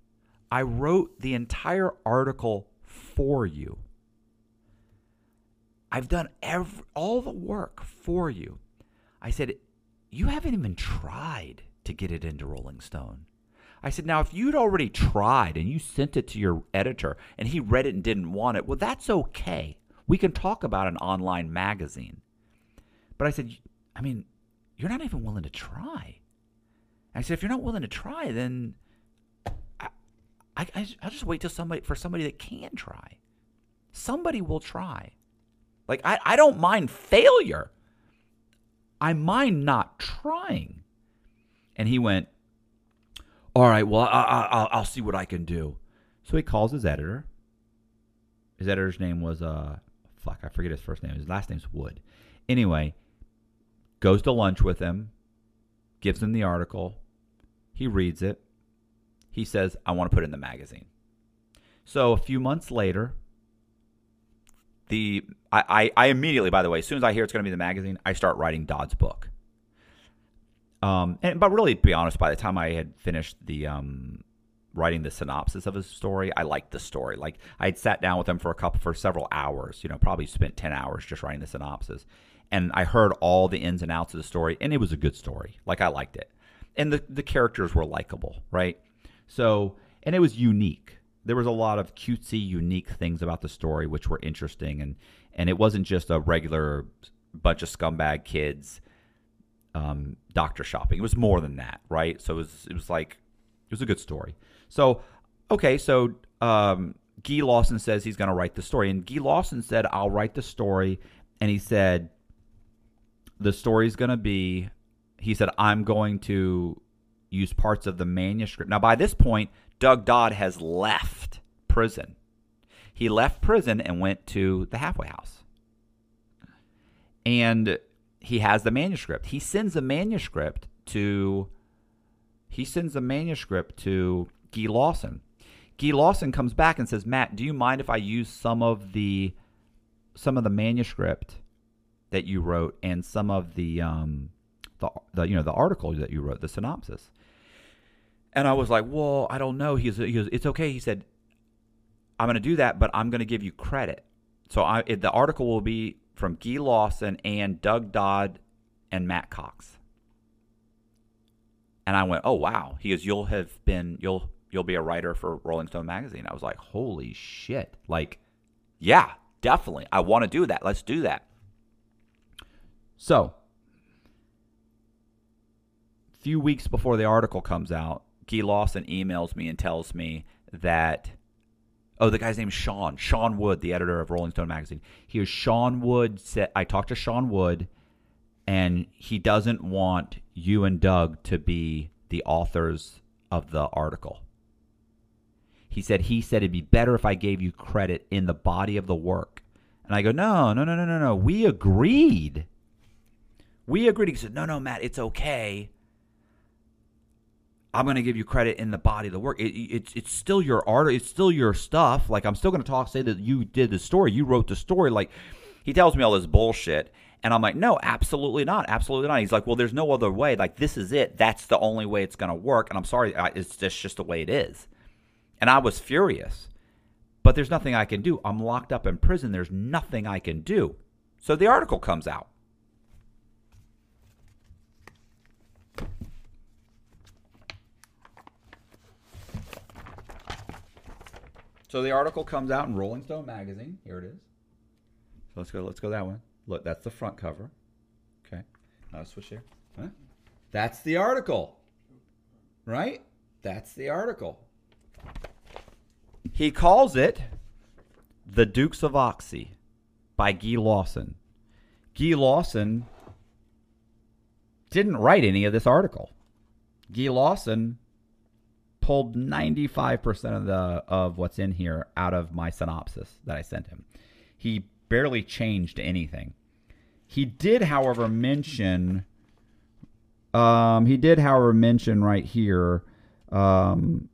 I wrote the entire article for you. I've done every, all the work for you. I said, you haven't even tried to get it into Rolling Stone. I said, now, if you'd already tried and you sent it to your editor and he read it and didn't want it, well, that's okay. We can talk about an online magazine. But I said, I mean, you're not even willing to try. I said, if you're not willing to try, then I, I, I'll just wait till somebody for somebody that can try. Somebody will try. Like I, I don't mind failure. I mind not trying. And he went, all right, well, I, I, I'll see what I can do. So he calls his editor. His editor's name was uh, fuck, I forget his first name. His last name's Wood. Anyway, goes to lunch with him, gives him the article. He reads it. He says, I want to put it in the magazine. So a few months later, the I, I, I immediately, by the way, as soon as I hear it's going to be the magazine, I start writing Dodd's book. Um, and but really, to be honest, by the time I had finished the um, writing the synopsis of his story, I liked the story. Like I had sat down with him for a couple for several hours. You know, probably spent ten hours just writing the synopsis, and I heard all the ins and outs of the story, and it was a good story. Like I liked it, and the the characters were likable, right? So, and it was unique. There was a lot of cutesy, unique things about the story which were interesting, and and it wasn't just a regular bunch of scumbag kids um, doctor shopping. It was more than that, right? So it was it was like it was a good story. So okay, so um, Guy Lawson says he's going to write the story, and Guy Lawson said I'll write the story, and he said the story's going to be. He said I'm going to use parts of the manuscript. Now by this point, Doug Dodd has left prison. He left prison and went to the halfway house. And he has the manuscript. He sends a manuscript to he sends a manuscript to Guy Lawson. Guy Lawson comes back and says, "Matt, do you mind if I use some of the some of the manuscript that you wrote and some of the um the, the you know the article that you wrote, the synopsis?" And I was like, "Well, I don't know." He he goes "It's okay." He said, "I'm going to do that, but I'm going to give you credit." So I, it, the article will be from Guy Lawson and Doug Dodd and Matt Cox. And I went, "Oh wow." He goes, "You'll have been you'll you'll be a writer for Rolling Stone magazine." I was like, "Holy shit." Like, yeah, definitely. I want to do that. Let's do that. So, few weeks before the article comes out, Guy Lawson emails me and tells me that Oh, the guy's name is Sean. Sean Wood, the editor of Rolling Stone magazine. He was Sean Wood. Said I talked to Sean Wood, and he doesn't want you and Doug to be the authors of the article. He said he said it'd be better if I gave you credit in the body of the work. And I go, no, no, no, no, no, no. We agreed. We agreed. He said, no, no, Matt, it's okay. I'm going to give you credit in the body of the work. It, it, it's it's still your art. It's still your stuff. Like I'm still going to talk, say that you did the story, you wrote the story. Like he tells me all this bullshit, and I'm like, no, absolutely not, absolutely not. He's like, well, there's no other way. Like this is it. That's the only way it's going to work. And I'm sorry, it's just just the way it is. And I was furious, but there's nothing I can do. I'm locked up in prison. There's nothing I can do. So the article comes out. So the article comes out in Rolling Stone magazine. Here it is. So let's go. Let's go that one. Look, that's the front cover. Okay. Now switch here. Huh? That's the article. Right? That's the article. He calls it The Dukes of Oxy by Guy Lawson. Guy Lawson didn't write any of this article. Guy Lawson pulled 95% of the of what's in here out of my synopsis that I sent him. He barely changed anything. He did, however, mention um, he did, however, mention right here um,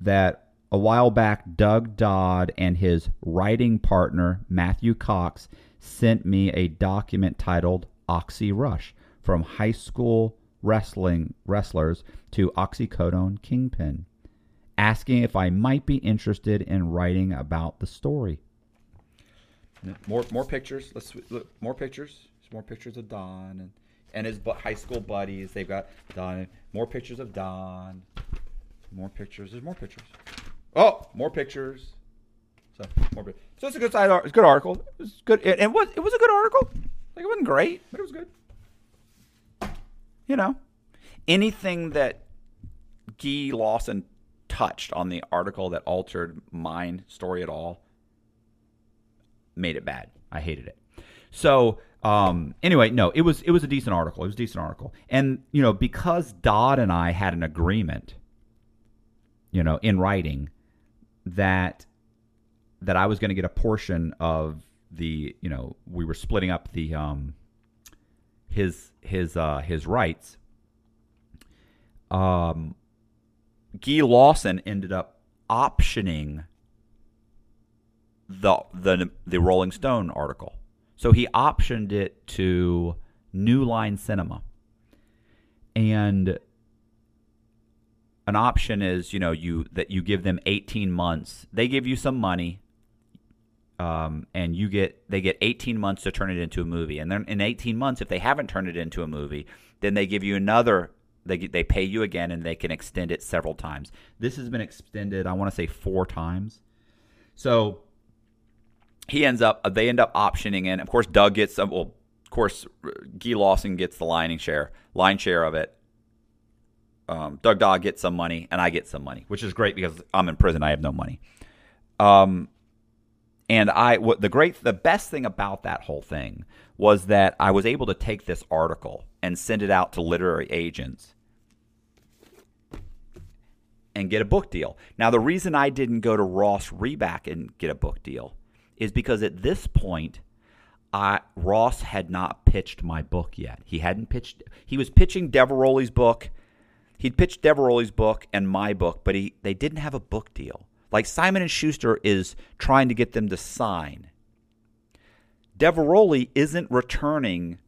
that a while back, Doug Dodd and his writing partner, Matthew Cox, sent me a document titled Oxy Rush from high school wrestling wrestlers to Oxycodone Kingpin, asking if I might be interested in writing about the story. More more pictures. Let's look more pictures. There's more pictures of Don and and his high school buddies. They've got Don. More pictures of Don. More pictures. There's more pictures. Oh, more pictures. So more. So it's a good side. It's a good article. It was good. It, it was it was a good article. Like it wasn't great, but it was good. You know, anything that Guy Lawson touched on the article that altered mine story at all made it bad. I hated it. So um, anyway, no, it was it was a decent article. It was a decent article, and you know because Dodd and I had an agreement, you know, in writing that that I was going to get a portion of the you know we were splitting up the um his his uh his rights. Um, Guy Lawson ended up optioning the the the Rolling Stone article. So he optioned it to New Line Cinema. And an option is, you know, you that you give them 18 months. They give you some money. Um, and you get they get 18 months to turn it into a movie. And then in 18 months if they haven't turned it into a movie, then they give you another they they pay you again and they can extend it several times. This has been extended, I want to say 4 times. So he ends up they end up optioning in. Of course, Doug gets some, well. Of course, Guy Lawson gets the lining share, line share of it. Um, Doug Dodd gets some money, and I get some money, which is great because I'm in prison. I have no money. Um, and I what the great the best thing about that whole thing was that I was able to take this article and send it out to literary agents and get a book deal. Now, the reason I didn't go to Ross Reback and get a book deal is because at this point, I, Ross had not pitched my book yet. He hadn't pitched. He was pitching Diveroli's book. He'd pitched Diveroli's book and my book, but he they didn't have a book deal. Like Simon and Schuster is trying to get them to sign. Diveroli isn't returning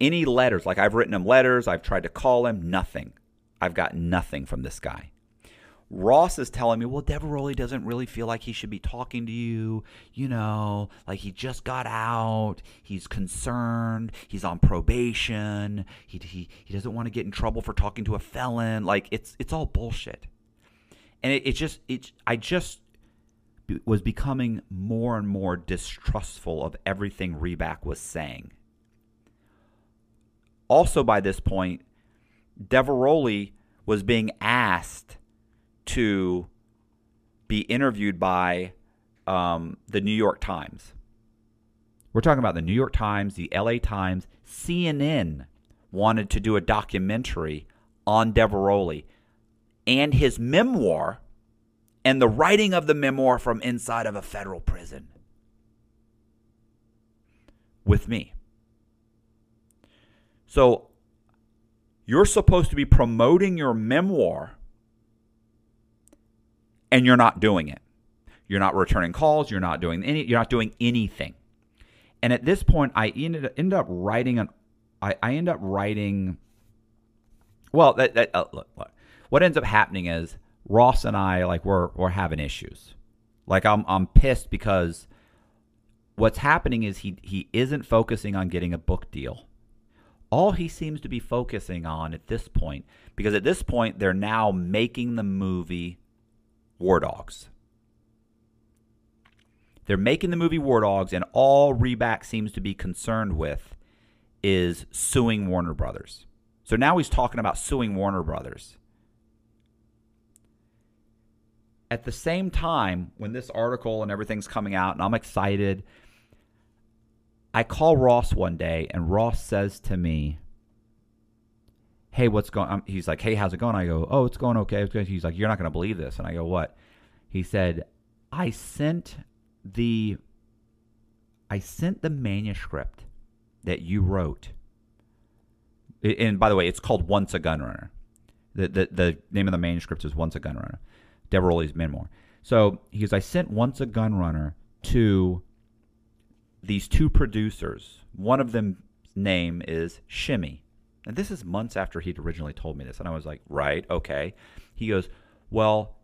any letters. Like I've written him letters, I've tried to call him, nothing. I've got nothing from this guy. Ross is telling me, well, Diveroli doesn't really feel like he should be talking to you. You know, like he just got out. He's concerned. He's on probation. He, he, he doesn't want to get in trouble for talking to a felon. Like it's it's all bullshit. And it, it just it I just was becoming more and more distrustful of everything Reback was saying. Also, by this point, Diveroli was being asked to be interviewed by um, the New York Times. We're talking about the New York Times, the LA Times, CNN wanted to do a documentary on Diveroli and his memoir and the writing of the memoir from inside of a federal prison with me. So you're supposed to be promoting your memoir and you're not doing it. You're not returning calls. You're not doing any. You're not doing anything. And at this point, I ended, ended up writing an. I, I end up writing. Well, that, that uh, look, look, what ends up happening is Ross and I like we're we're having issues. Like I'm I'm pissed because what's happening is he he isn't focusing on getting a book deal. All he seems to be focusing on at this point, because at this point they're now making the movie War Dogs. They're making the movie War Dogs, and all Reback seems to be concerned with is suing Warner Brothers. So now he's talking about suing Warner Brothers. At the same time, when this article and everything's coming out, and I'm excited, I call Ross one day, and Ross says to me, hey, what's going on? He's like, hey, how's it going? I go, oh, it's going okay. It's He's like, you're not going to believe this. And I go, what? He said, I sent the I sent the manuscript that you wrote. And by the way, it's called Once a Gunrunner. The, the, the name of the manuscript is Once a Gunrunner, Diveroli's memoir. So he goes, I sent Once a Gunrunner to these two producers. One of them's name is Shimmy. And this is months after he'd originally told me this. And I was like, right, okay. He goes, well,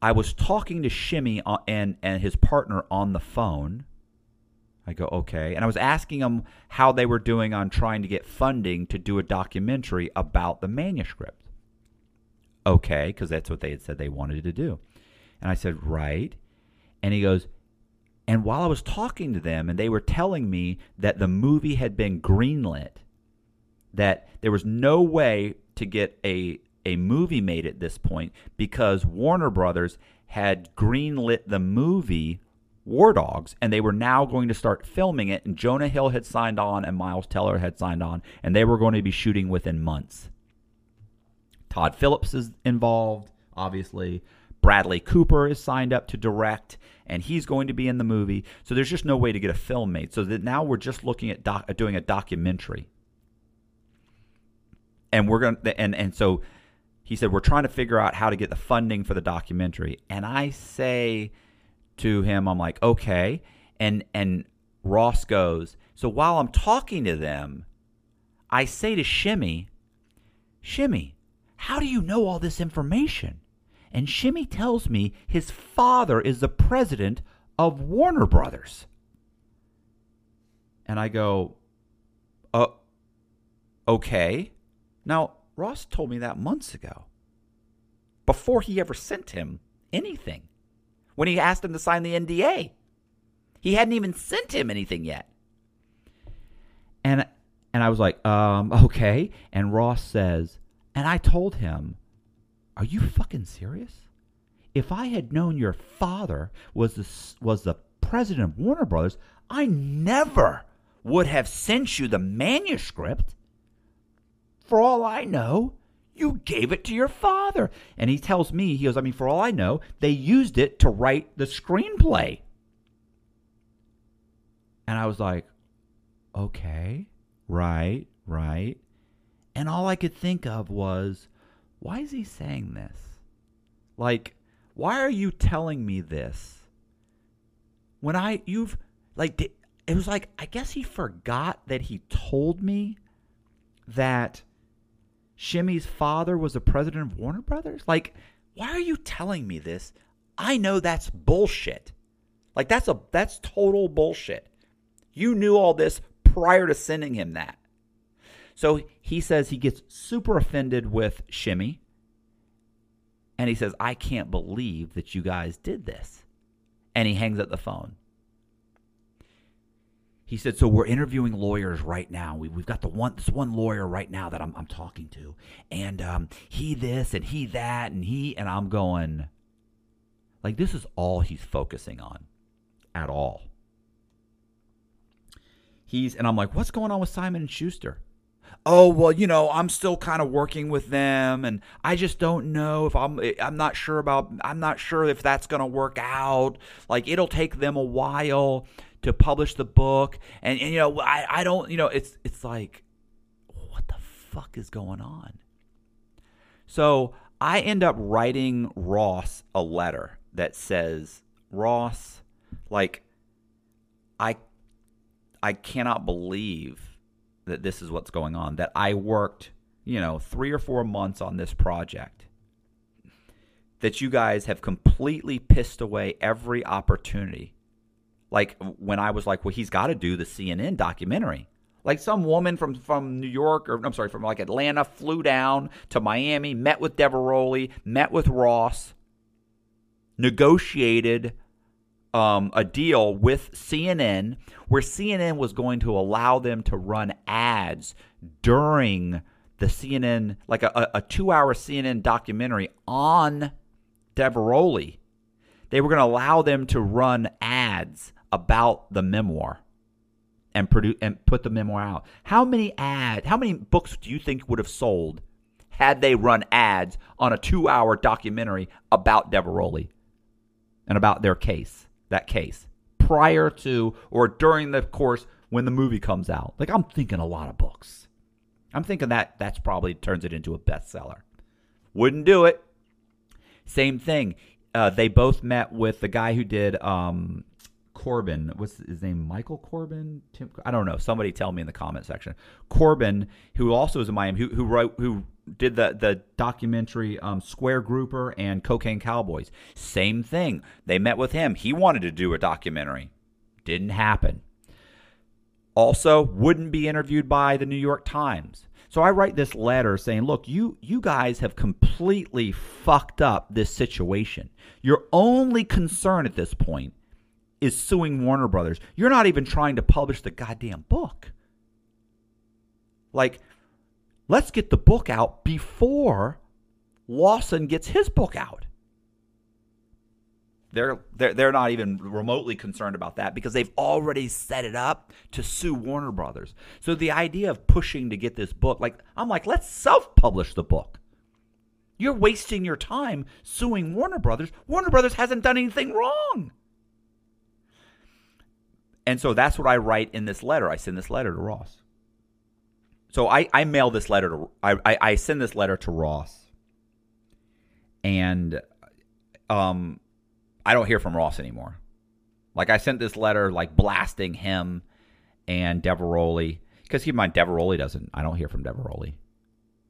I was talking to Shimmy uh, and, and his partner on the phone. I go, okay. And I was asking them how they were doing on trying to get funding to do a documentary about the manuscript. Okay, because that's what they had said they wanted to do. And I said, right. And he goes, and while I was talking to them and they were telling me that the movie had been greenlit, that there was no way to get a a movie made at this point because Warner Brothers had greenlit the movie War Dogs, and they were now going to start filming it. And Jonah Hill had signed on, and Miles Teller had signed on, and they were going to be shooting within months. Todd Phillips is involved, obviously. Bradley Cooper is signed up to direct, and he's going to be in the movie. So there's just no way to get a film made. So that now we're just looking at doc, uh, doing a documentary, and we're going to and and so he said we're trying to figure out how to get the funding for the documentary. And I say to him, I'm like, okay, and and Ross goes. So while I'm talking to them, I say to Shimmy, Shimmy, how do you know all this information? And Shimmy tells me his father is the president of Warner Brothers. And I go, uh, okay. Now, Ross told me that months ago, before he ever sent him anything, when he asked him to sign the NDA. He hadn't even sent him anything yet. And and I was like, um, okay. And Ross says, and I told him, are you fucking serious? If I had known your father was the, was the president of Warner Brothers, I never would have sent you the manuscript. For all I know, you gave it to your father. And he tells me, he goes, I mean, for all I know, they used it to write the screenplay. And I was like, okay, right, right. And all I could think of was, why is he saying this? Like, why are you telling me this? When I, you've, like, it was like, I guess he forgot that he told me that Shimmy's father was the president of Warner Brothers? Like, why are you telling me this? I know that's bullshit. Like that's a that's total bullshit. You knew all this prior to sending him that. So he says he gets super offended with Shimmy. And he says, I can't believe that you guys did this. And he hangs up the phone. He said, "So we're interviewing lawyers right now. We, have got the one this one lawyer right now that I'm, I'm talking to, and um, he this and he that and he and I'm going, like this is all he's focusing on, at all. He's and I'm like, what's going on with Simon and Schuster? Oh well you know i'm still kind of working with them and i just don't know if i'm eh, i'm not sure about i'm not sure if that's going to work out. Like it'll take them a while to publish the book and, and you know I, I don't you know it's it's like what the fuck is going on? So i end up writing ross a letter that says ross like i i cannot believe that this is what's going on that i worked you know three or four months on this project that you guys have completely pissed away every opportunity like when I was like, well, he's got to do the CNN documentary. Like some woman from from New York or I'm sorry, from like Atlanta flew down to Miami, met with Diveroli, met with Ross, negotiated um, a deal with CNN where CNN was going to allow them to run ads during the CNN, like a, a two hour CNN documentary on Diveroli. They were going to allow them to run ads about the memoir and produce and put the memoir out. How many ad how many books do you think would have sold had they run ads on a 2-hour documentary about Diveroli and about their case, that case, prior to or during the course when the movie comes out? Like I'm thinking a lot of books. I'm thinking that that's probably turns it into a bestseller. Wouldn't do it. Same thing. Uh, they both met with the guy who did um, Corben. What's his name? Michael Corben? Tim? I don't know. Somebody tell me in the comment section. Corben, who also is in Miami, who who wrote who did the the documentary um, Square Grouper and Cocaine Cowboys. Same thing. They met with him. He wanted to do a documentary. Didn't happen. Also, wouldn't be interviewed by the New York Times. So I write this letter saying, "Look, you you guys have completely fucked up this situation. Your only concern at this point is suing Warner Brothers. You're not even trying to publish the goddamn book. Like, let's get the book out before Lawson gets his book out. They're, they're, they're not even remotely concerned about that because they've already set it up to sue Warner Brothers. So the idea of pushing to get this book, like, I'm like, let's self publish the book. You're wasting your time suing Warner Brothers. Warner Brothers hasn't done anything wrong. And so that's what I write in this letter. I send this letter to Ross. So I, I mail this letter to I, I, send this letter to Ross. And um I don't hear from Ross anymore. Like I sent this letter like blasting him and Diveroli. Because keep in mind, Diveroli doesn't I don't hear from Diveroli.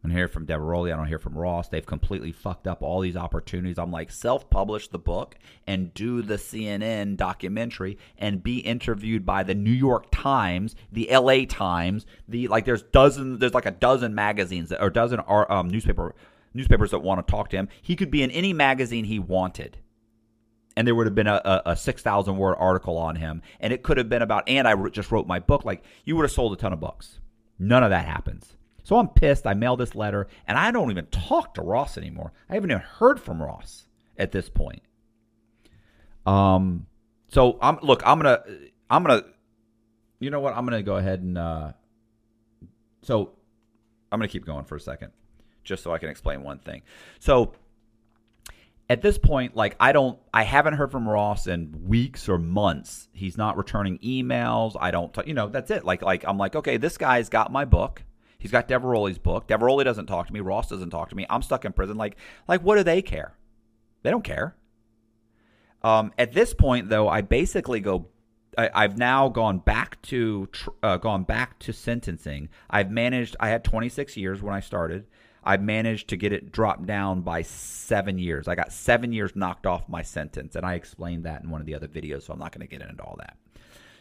I don't hear from Diveroli. I don't hear from Ross. They've completely fucked up all these opportunities. I'm like, self-publish the book and do the CNN documentary and be interviewed by the New York Times, the L.A. Times, the like. There's dozens. There's like a dozen magazines or dozen um, newspaper newspapers that want to talk to him. He could be in any magazine he wanted. And there would have been a, a, a 6,000 word article on him. And it could have been about, and I just wrote my book. Like, you would have sold a ton of books. None of that happens. So I'm pissed. I mailed this letter, and I don't even talk to Ross anymore. I haven't even heard from Ross at this point. Um, so I'm look. I'm gonna. I'm gonna. You know what? I'm gonna go ahead and. Uh, so I'm gonna keep going for a second, just so I can explain one thing. So at this point, like I don't, I haven't heard from Ross in weeks or months. He's not returning emails. I don't, you know, that's it. Like, like I'm like, okay, this guy's got my book. He's got Diveroli's book. Diveroli doesn't talk to me. Ross doesn't talk to me. I'm stuck in prison. Like, like what do they care? They don't care. Um, at this point, though, I basically go. I, have now gone back to uh, gone back to sentencing. I've managed. I had 26 years when I started. I've managed to get it dropped down by seven years. I got seven years knocked off my sentence, and I explained that in one of the other videos. So I'm not going to get into all that.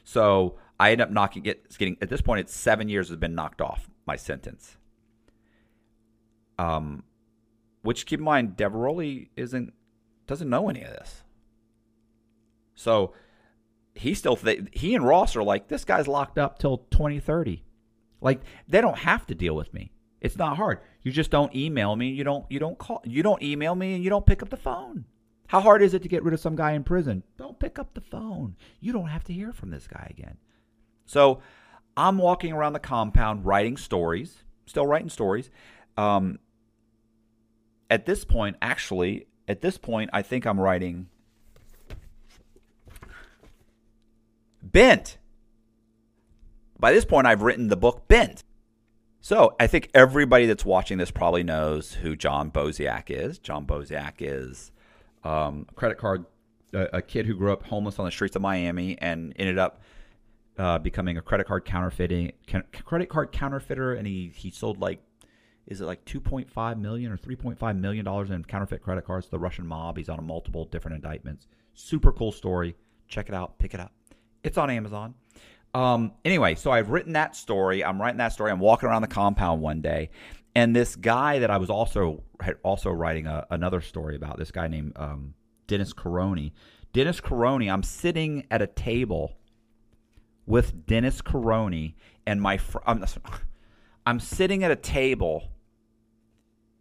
So I end up knocking it. Getting at this point, it's seven years has been knocked off my sentence. Um, which keep in mind, Diveroli isn't doesn't know any of this. So he still th- he and Ross are like this guy's locked up till 2030. Like they don't have to deal with me. It's not hard. You just don't email me. You don't you don't call. You don't email me and you don't pick up the phone. How hard is it to get rid of some guy in prison? Don't pick up the phone. You don't have to hear from this guy again. So I'm walking around the compound writing stories, still writing stories. Um, at this point, actually, at this point, I think I'm writing Bent. By this point, I've written the book Bent. So I think everybody that's watching this probably knows who John Bosiak is. John Bosiak is um, a credit card, a, a kid who grew up homeless on the streets of Miami and ended up uh, becoming a credit card counterfeiting credit card counterfeiter, and he he sold like is it like 2.5 million or 3.5 million dollars in counterfeit credit cards to the Russian mob. He's on multiple different indictments. Super cool story. Check it out. Pick it up. It's on Amazon. Um, anyway, so I've written that story. I'm writing that story. I'm walking around the compound one day, and this guy that I was also also writing a, another story about. This guy named um, Dennis Caroni. Dennis Caroni. I'm sitting at a table with Dennis Caroni and my fr- I'm, I'm sitting at a table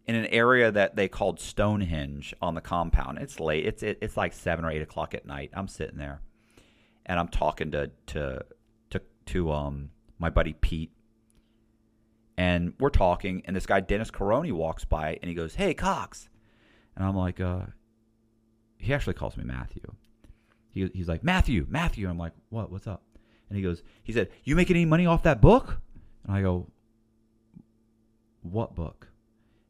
in an area that they called Stonehenge on the compound. It's late. It's it, it's like seven or eight o'clock at night. I'm sitting there, and I'm talking to to to to um my buddy Pete, and we're talking, and this guy Dennis Caroni walks by, and he goes, "Hey Cox," and I'm like, uh, he actually calls me Matthew. He, he's like Matthew, Matthew. I'm like, what? What's up? And he goes, he said, "You making any money off that book?" And I go, "What book?"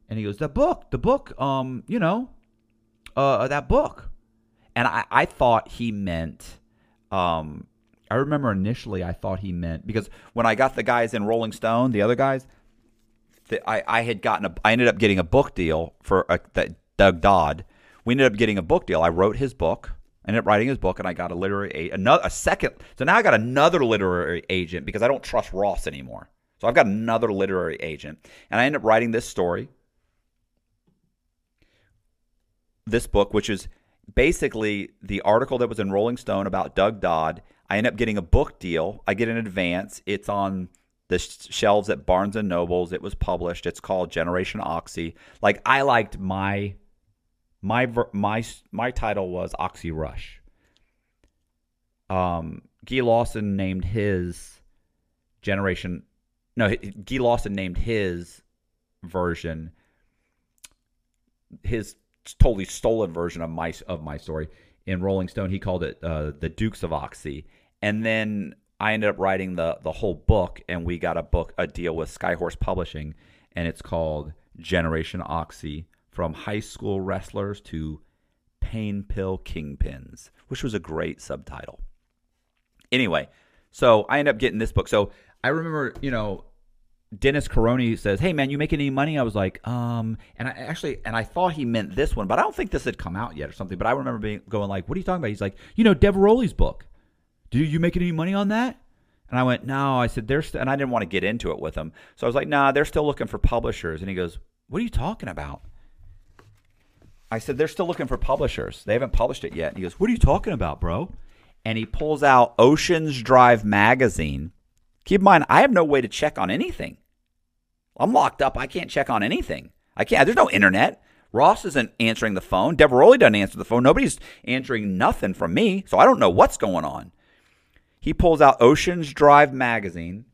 And he goes, "The book, the book, um, you know, uh, that book." And I, I thought he meant, um, I remember initially I thought he meant because when I got the guys in Rolling Stone, the other guys, the, I, I had gotten a, I ended up getting a book deal for a, that Doug Dodd. We ended up getting a book deal. I wrote his book ended up writing his book, and I got a literary another a second. So now I got another literary agent because I don't trust Ross anymore. So I've got another literary agent, and I end up writing this story, this book, which is basically the article that was in Rolling Stone about Doug Dodd. I end up getting a book deal. I get an advance. It's on the shelves at Barnes and Nobles. It was published. It's called Generation Oxy. Like I liked my my my my title was Oxy Rush. Um, Guy Lawson named his Generation. No, Guy Lawson named his version his totally stolen version of my of my story in Rolling Stone. He called it uh, the Dukes of Oxy, and then I ended up writing the the whole book, and we got a book a deal with Skyhorse Publishing, and it's called Generation Oxy: From High School Wrestlers to Pain Pill Kingpins, which was a great subtitle. Anyway, so I end up getting this book. So I remember, you know, Dennis Caroni says, "Hey man, you making any money?" I was like, "Um," and I actually, and I thought he meant this one, but I don't think this had come out yet or something. But I remember being going like, "What are you talking about?" He's like, "You know, Diveroli's book. Do you making any money on that?" And I went, "No." I said, "There's," and I didn't want to get into it with him, so I was like, "Nah, they're still looking for publishers." And he goes, "What are you talking about?" I said, "They're still looking for publishers. They haven't published it yet." And he goes, "What are you talking about, bro?" And he pulls out Oceans Drive magazine. Keep in mind, I have no way to check on anything. I'm locked up. I can't check on anything. I can't. There's no internet. Ross isn't answering the phone. Diveroli doesn't answer the phone. Nobody's answering nothing from me. So I don't know what's going on. He pulls out Oceans Drive magazine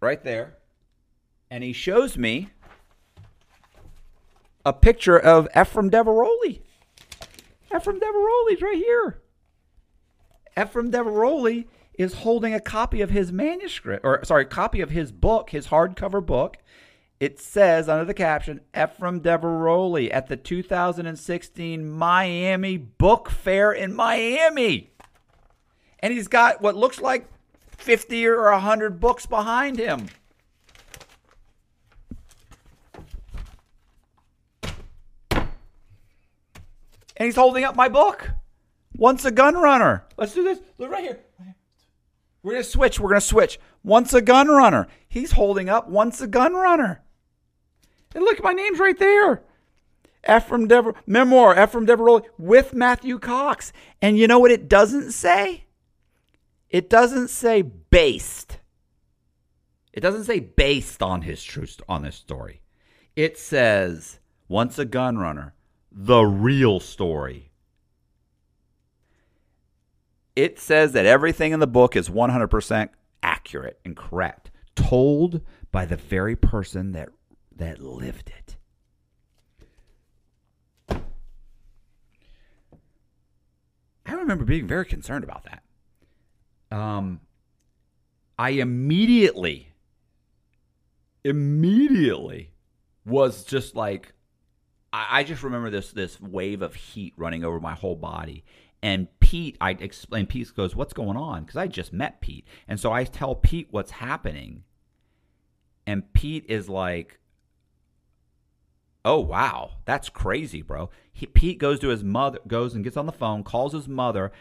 right there. And he shows me a picture of Efraim Diveroli. Efraim Diveroli's right here. Efraim Diveroli is holding a copy of his manuscript, or sorry, copy of his book, his hardcover book. It says under the caption, Efraim Diveroli at the 2016 Miami Book Fair in Miami. And he's got what looks like 50 or 100 books behind him. And he's holding up my book. Once a gun runner. Let's do this. Look right here. We're to switch. We're to switch. Once a gun runner. He's holding up once a gun runner. And look, my name's right there. Efraim Dever memoir, Efraim Diveroli with Matthew Cox. And you know what it doesn't say? It doesn't say based. It doesn't say based on his true st- on this story. It says once a gun runner, the real story. It says that everything in the book is 100% accurate and correct, told by the very person that that lived it. I remember being very concerned about that. Um, I immediately, immediately was just like, I, I just remember this this wave of heat running over my whole body. And Pete, I explain. Pete goes, "What's going on?" Because I just met Pete, and so I tell Pete what's happening, and Pete is like, "Oh wow, that's crazy, bro." He, Pete goes to his mother, goes and gets on the phone, calls his mother.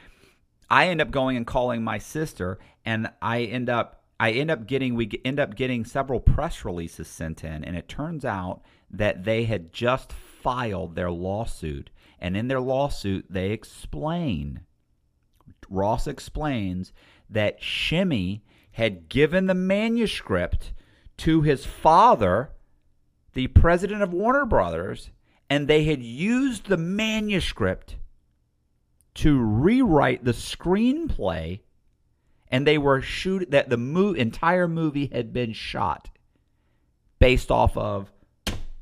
I end up going and calling my sister, and I end up I end up getting we end up getting several press releases sent in, and it turns out that they had just filed their lawsuit, and in their lawsuit they explain Ross explains that Shimmy had given the manuscript to his father, the president of Warner Brothers, and they had used the manuscript to rewrite the screenplay and they were shoot that the mo- entire movie had been shot based off of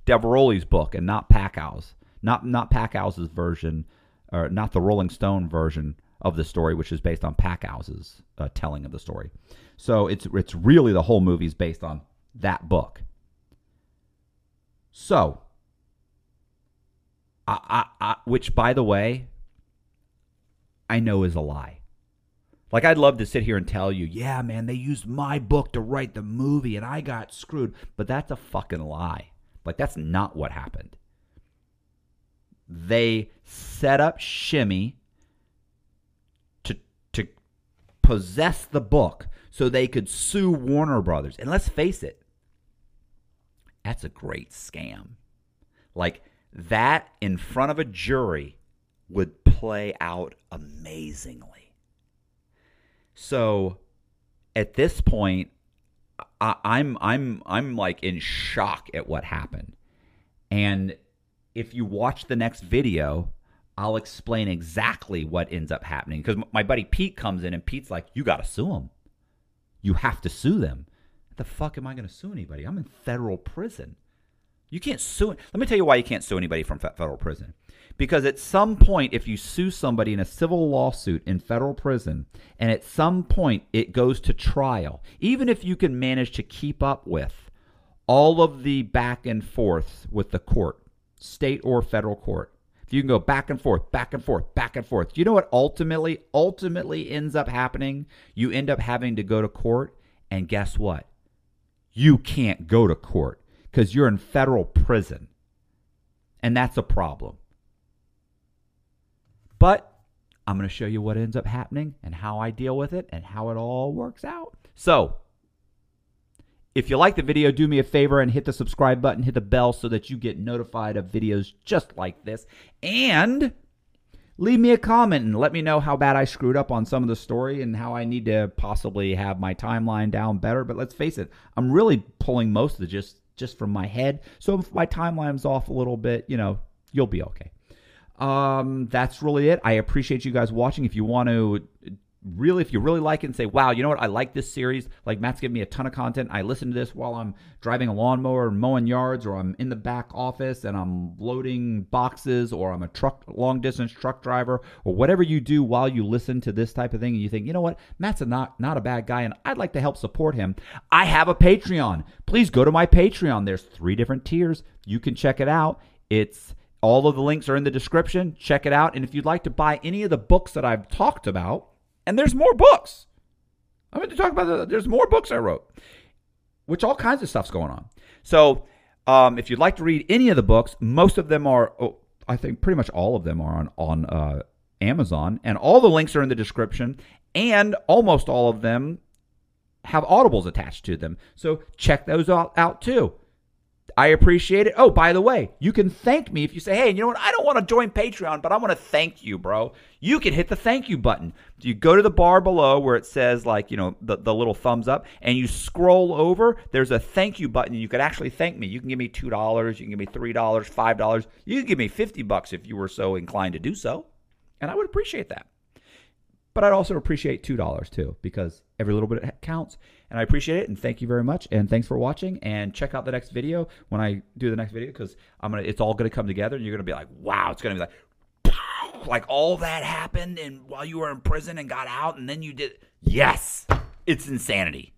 Diveroli's book and not Packouz's, not not Packouz's version, or not the Rolling Stone version of the story, which is based on Packouz's uh, telling of the story. So it's it's really the whole movie is based on that book. So, I, I, I, which by the way, I know is a lie. Like I'd love to sit here and tell you, yeah, man, they used my book to write the movie and I got screwed, but that's a fucking lie. Like that's not what happened. They set up Shimmy to to possess the book so they could sue Warner Brothers. And let's face it, that's a great scam. Like that in front of a jury would play out amazingly. So at this point, I, I'm I'm I'm like in shock at what happened. And if you watch the next video, I'll explain exactly what ends up happening. Because my buddy Pete comes in and Pete's like, "You got to sue them. You have to sue them." the fuck am I going to sue anybody? I'm in federal prison. You can't sue. Let me tell you why you can't sue anybody from federal prison. Because at some point, if you sue somebody in a civil lawsuit in federal prison, and at some point it goes to trial, even if you can manage to keep up with all of the back and forth with the court, state or federal court, if you can go back and forth, back and forth, back and forth, you know what ultimately, ultimately ends up happening? You end up having to go to court, and guess what? you can't go to court because you're in federal prison. And that's a problem. But I'm going to show you what ends up happening and how I deal with it and how it all works out. So, if you like the video, do me a favor and hit the subscribe button, hit the bell so that you get notified of videos just like this. And leave me a comment and let me know how bad I screwed up on some of the story and how I need to possibly have my timeline down better. But let's face it, I'm really pulling most of the just just from my head. So if my timeline's off a little bit, you know, you'll be okay. Um, that's really it. I appreciate you guys watching. If you want to really, if you really like it and say, wow, you know what, I like this series. Like Matt's giving me a ton of content. I listen to this while I'm driving a lawnmower and mowing yards, or I'm in the back office and I'm loading boxes, or I'm a truck, long distance truck driver, or whatever you do while you listen to this type of thing. And you think, you know what, Matt's a not, not a bad guy and I'd like to help support him. I have a Patreon. Please go to my Patreon. There's three different tiers. You can check it out. It's all of the links are in the description. Check it out. And if you'd like to buy any of the books that I've talked about, and there's more books. I'm going to talk about the, there's more books I wrote, which all kinds of stuff's going on. So um, if you'd like to read any of the books, most of them are, oh, I think pretty much all of them are on on uh, Amazon, and all the links are in the description, and almost all of them have audibles attached to them. So check those out, out too. I appreciate it. Oh, by the way, you can thank me if you say, hey, you know what? I don't want to join Patreon, but I want to thank you, bro. You can hit the thank you button. You go to the bar below where it says, like, you know, the, the little thumbs up, and you scroll over. There's a thank you button. You could actually thank me. You can give me $2. You can give me $3, $5. You can give me 50 bucks if you were so inclined to do so. And I would appreciate that. But I'd also appreciate $2 too, because every little bit counts. And I appreciate it. And thank you very much. And thanks for watching. And check out the next video when I do the next video, because I'm gonna it's all gonna come together and you're gonna be like, wow, it's gonna be like like all that happened and while you were in prison and got out and then you did yes. It's insanity.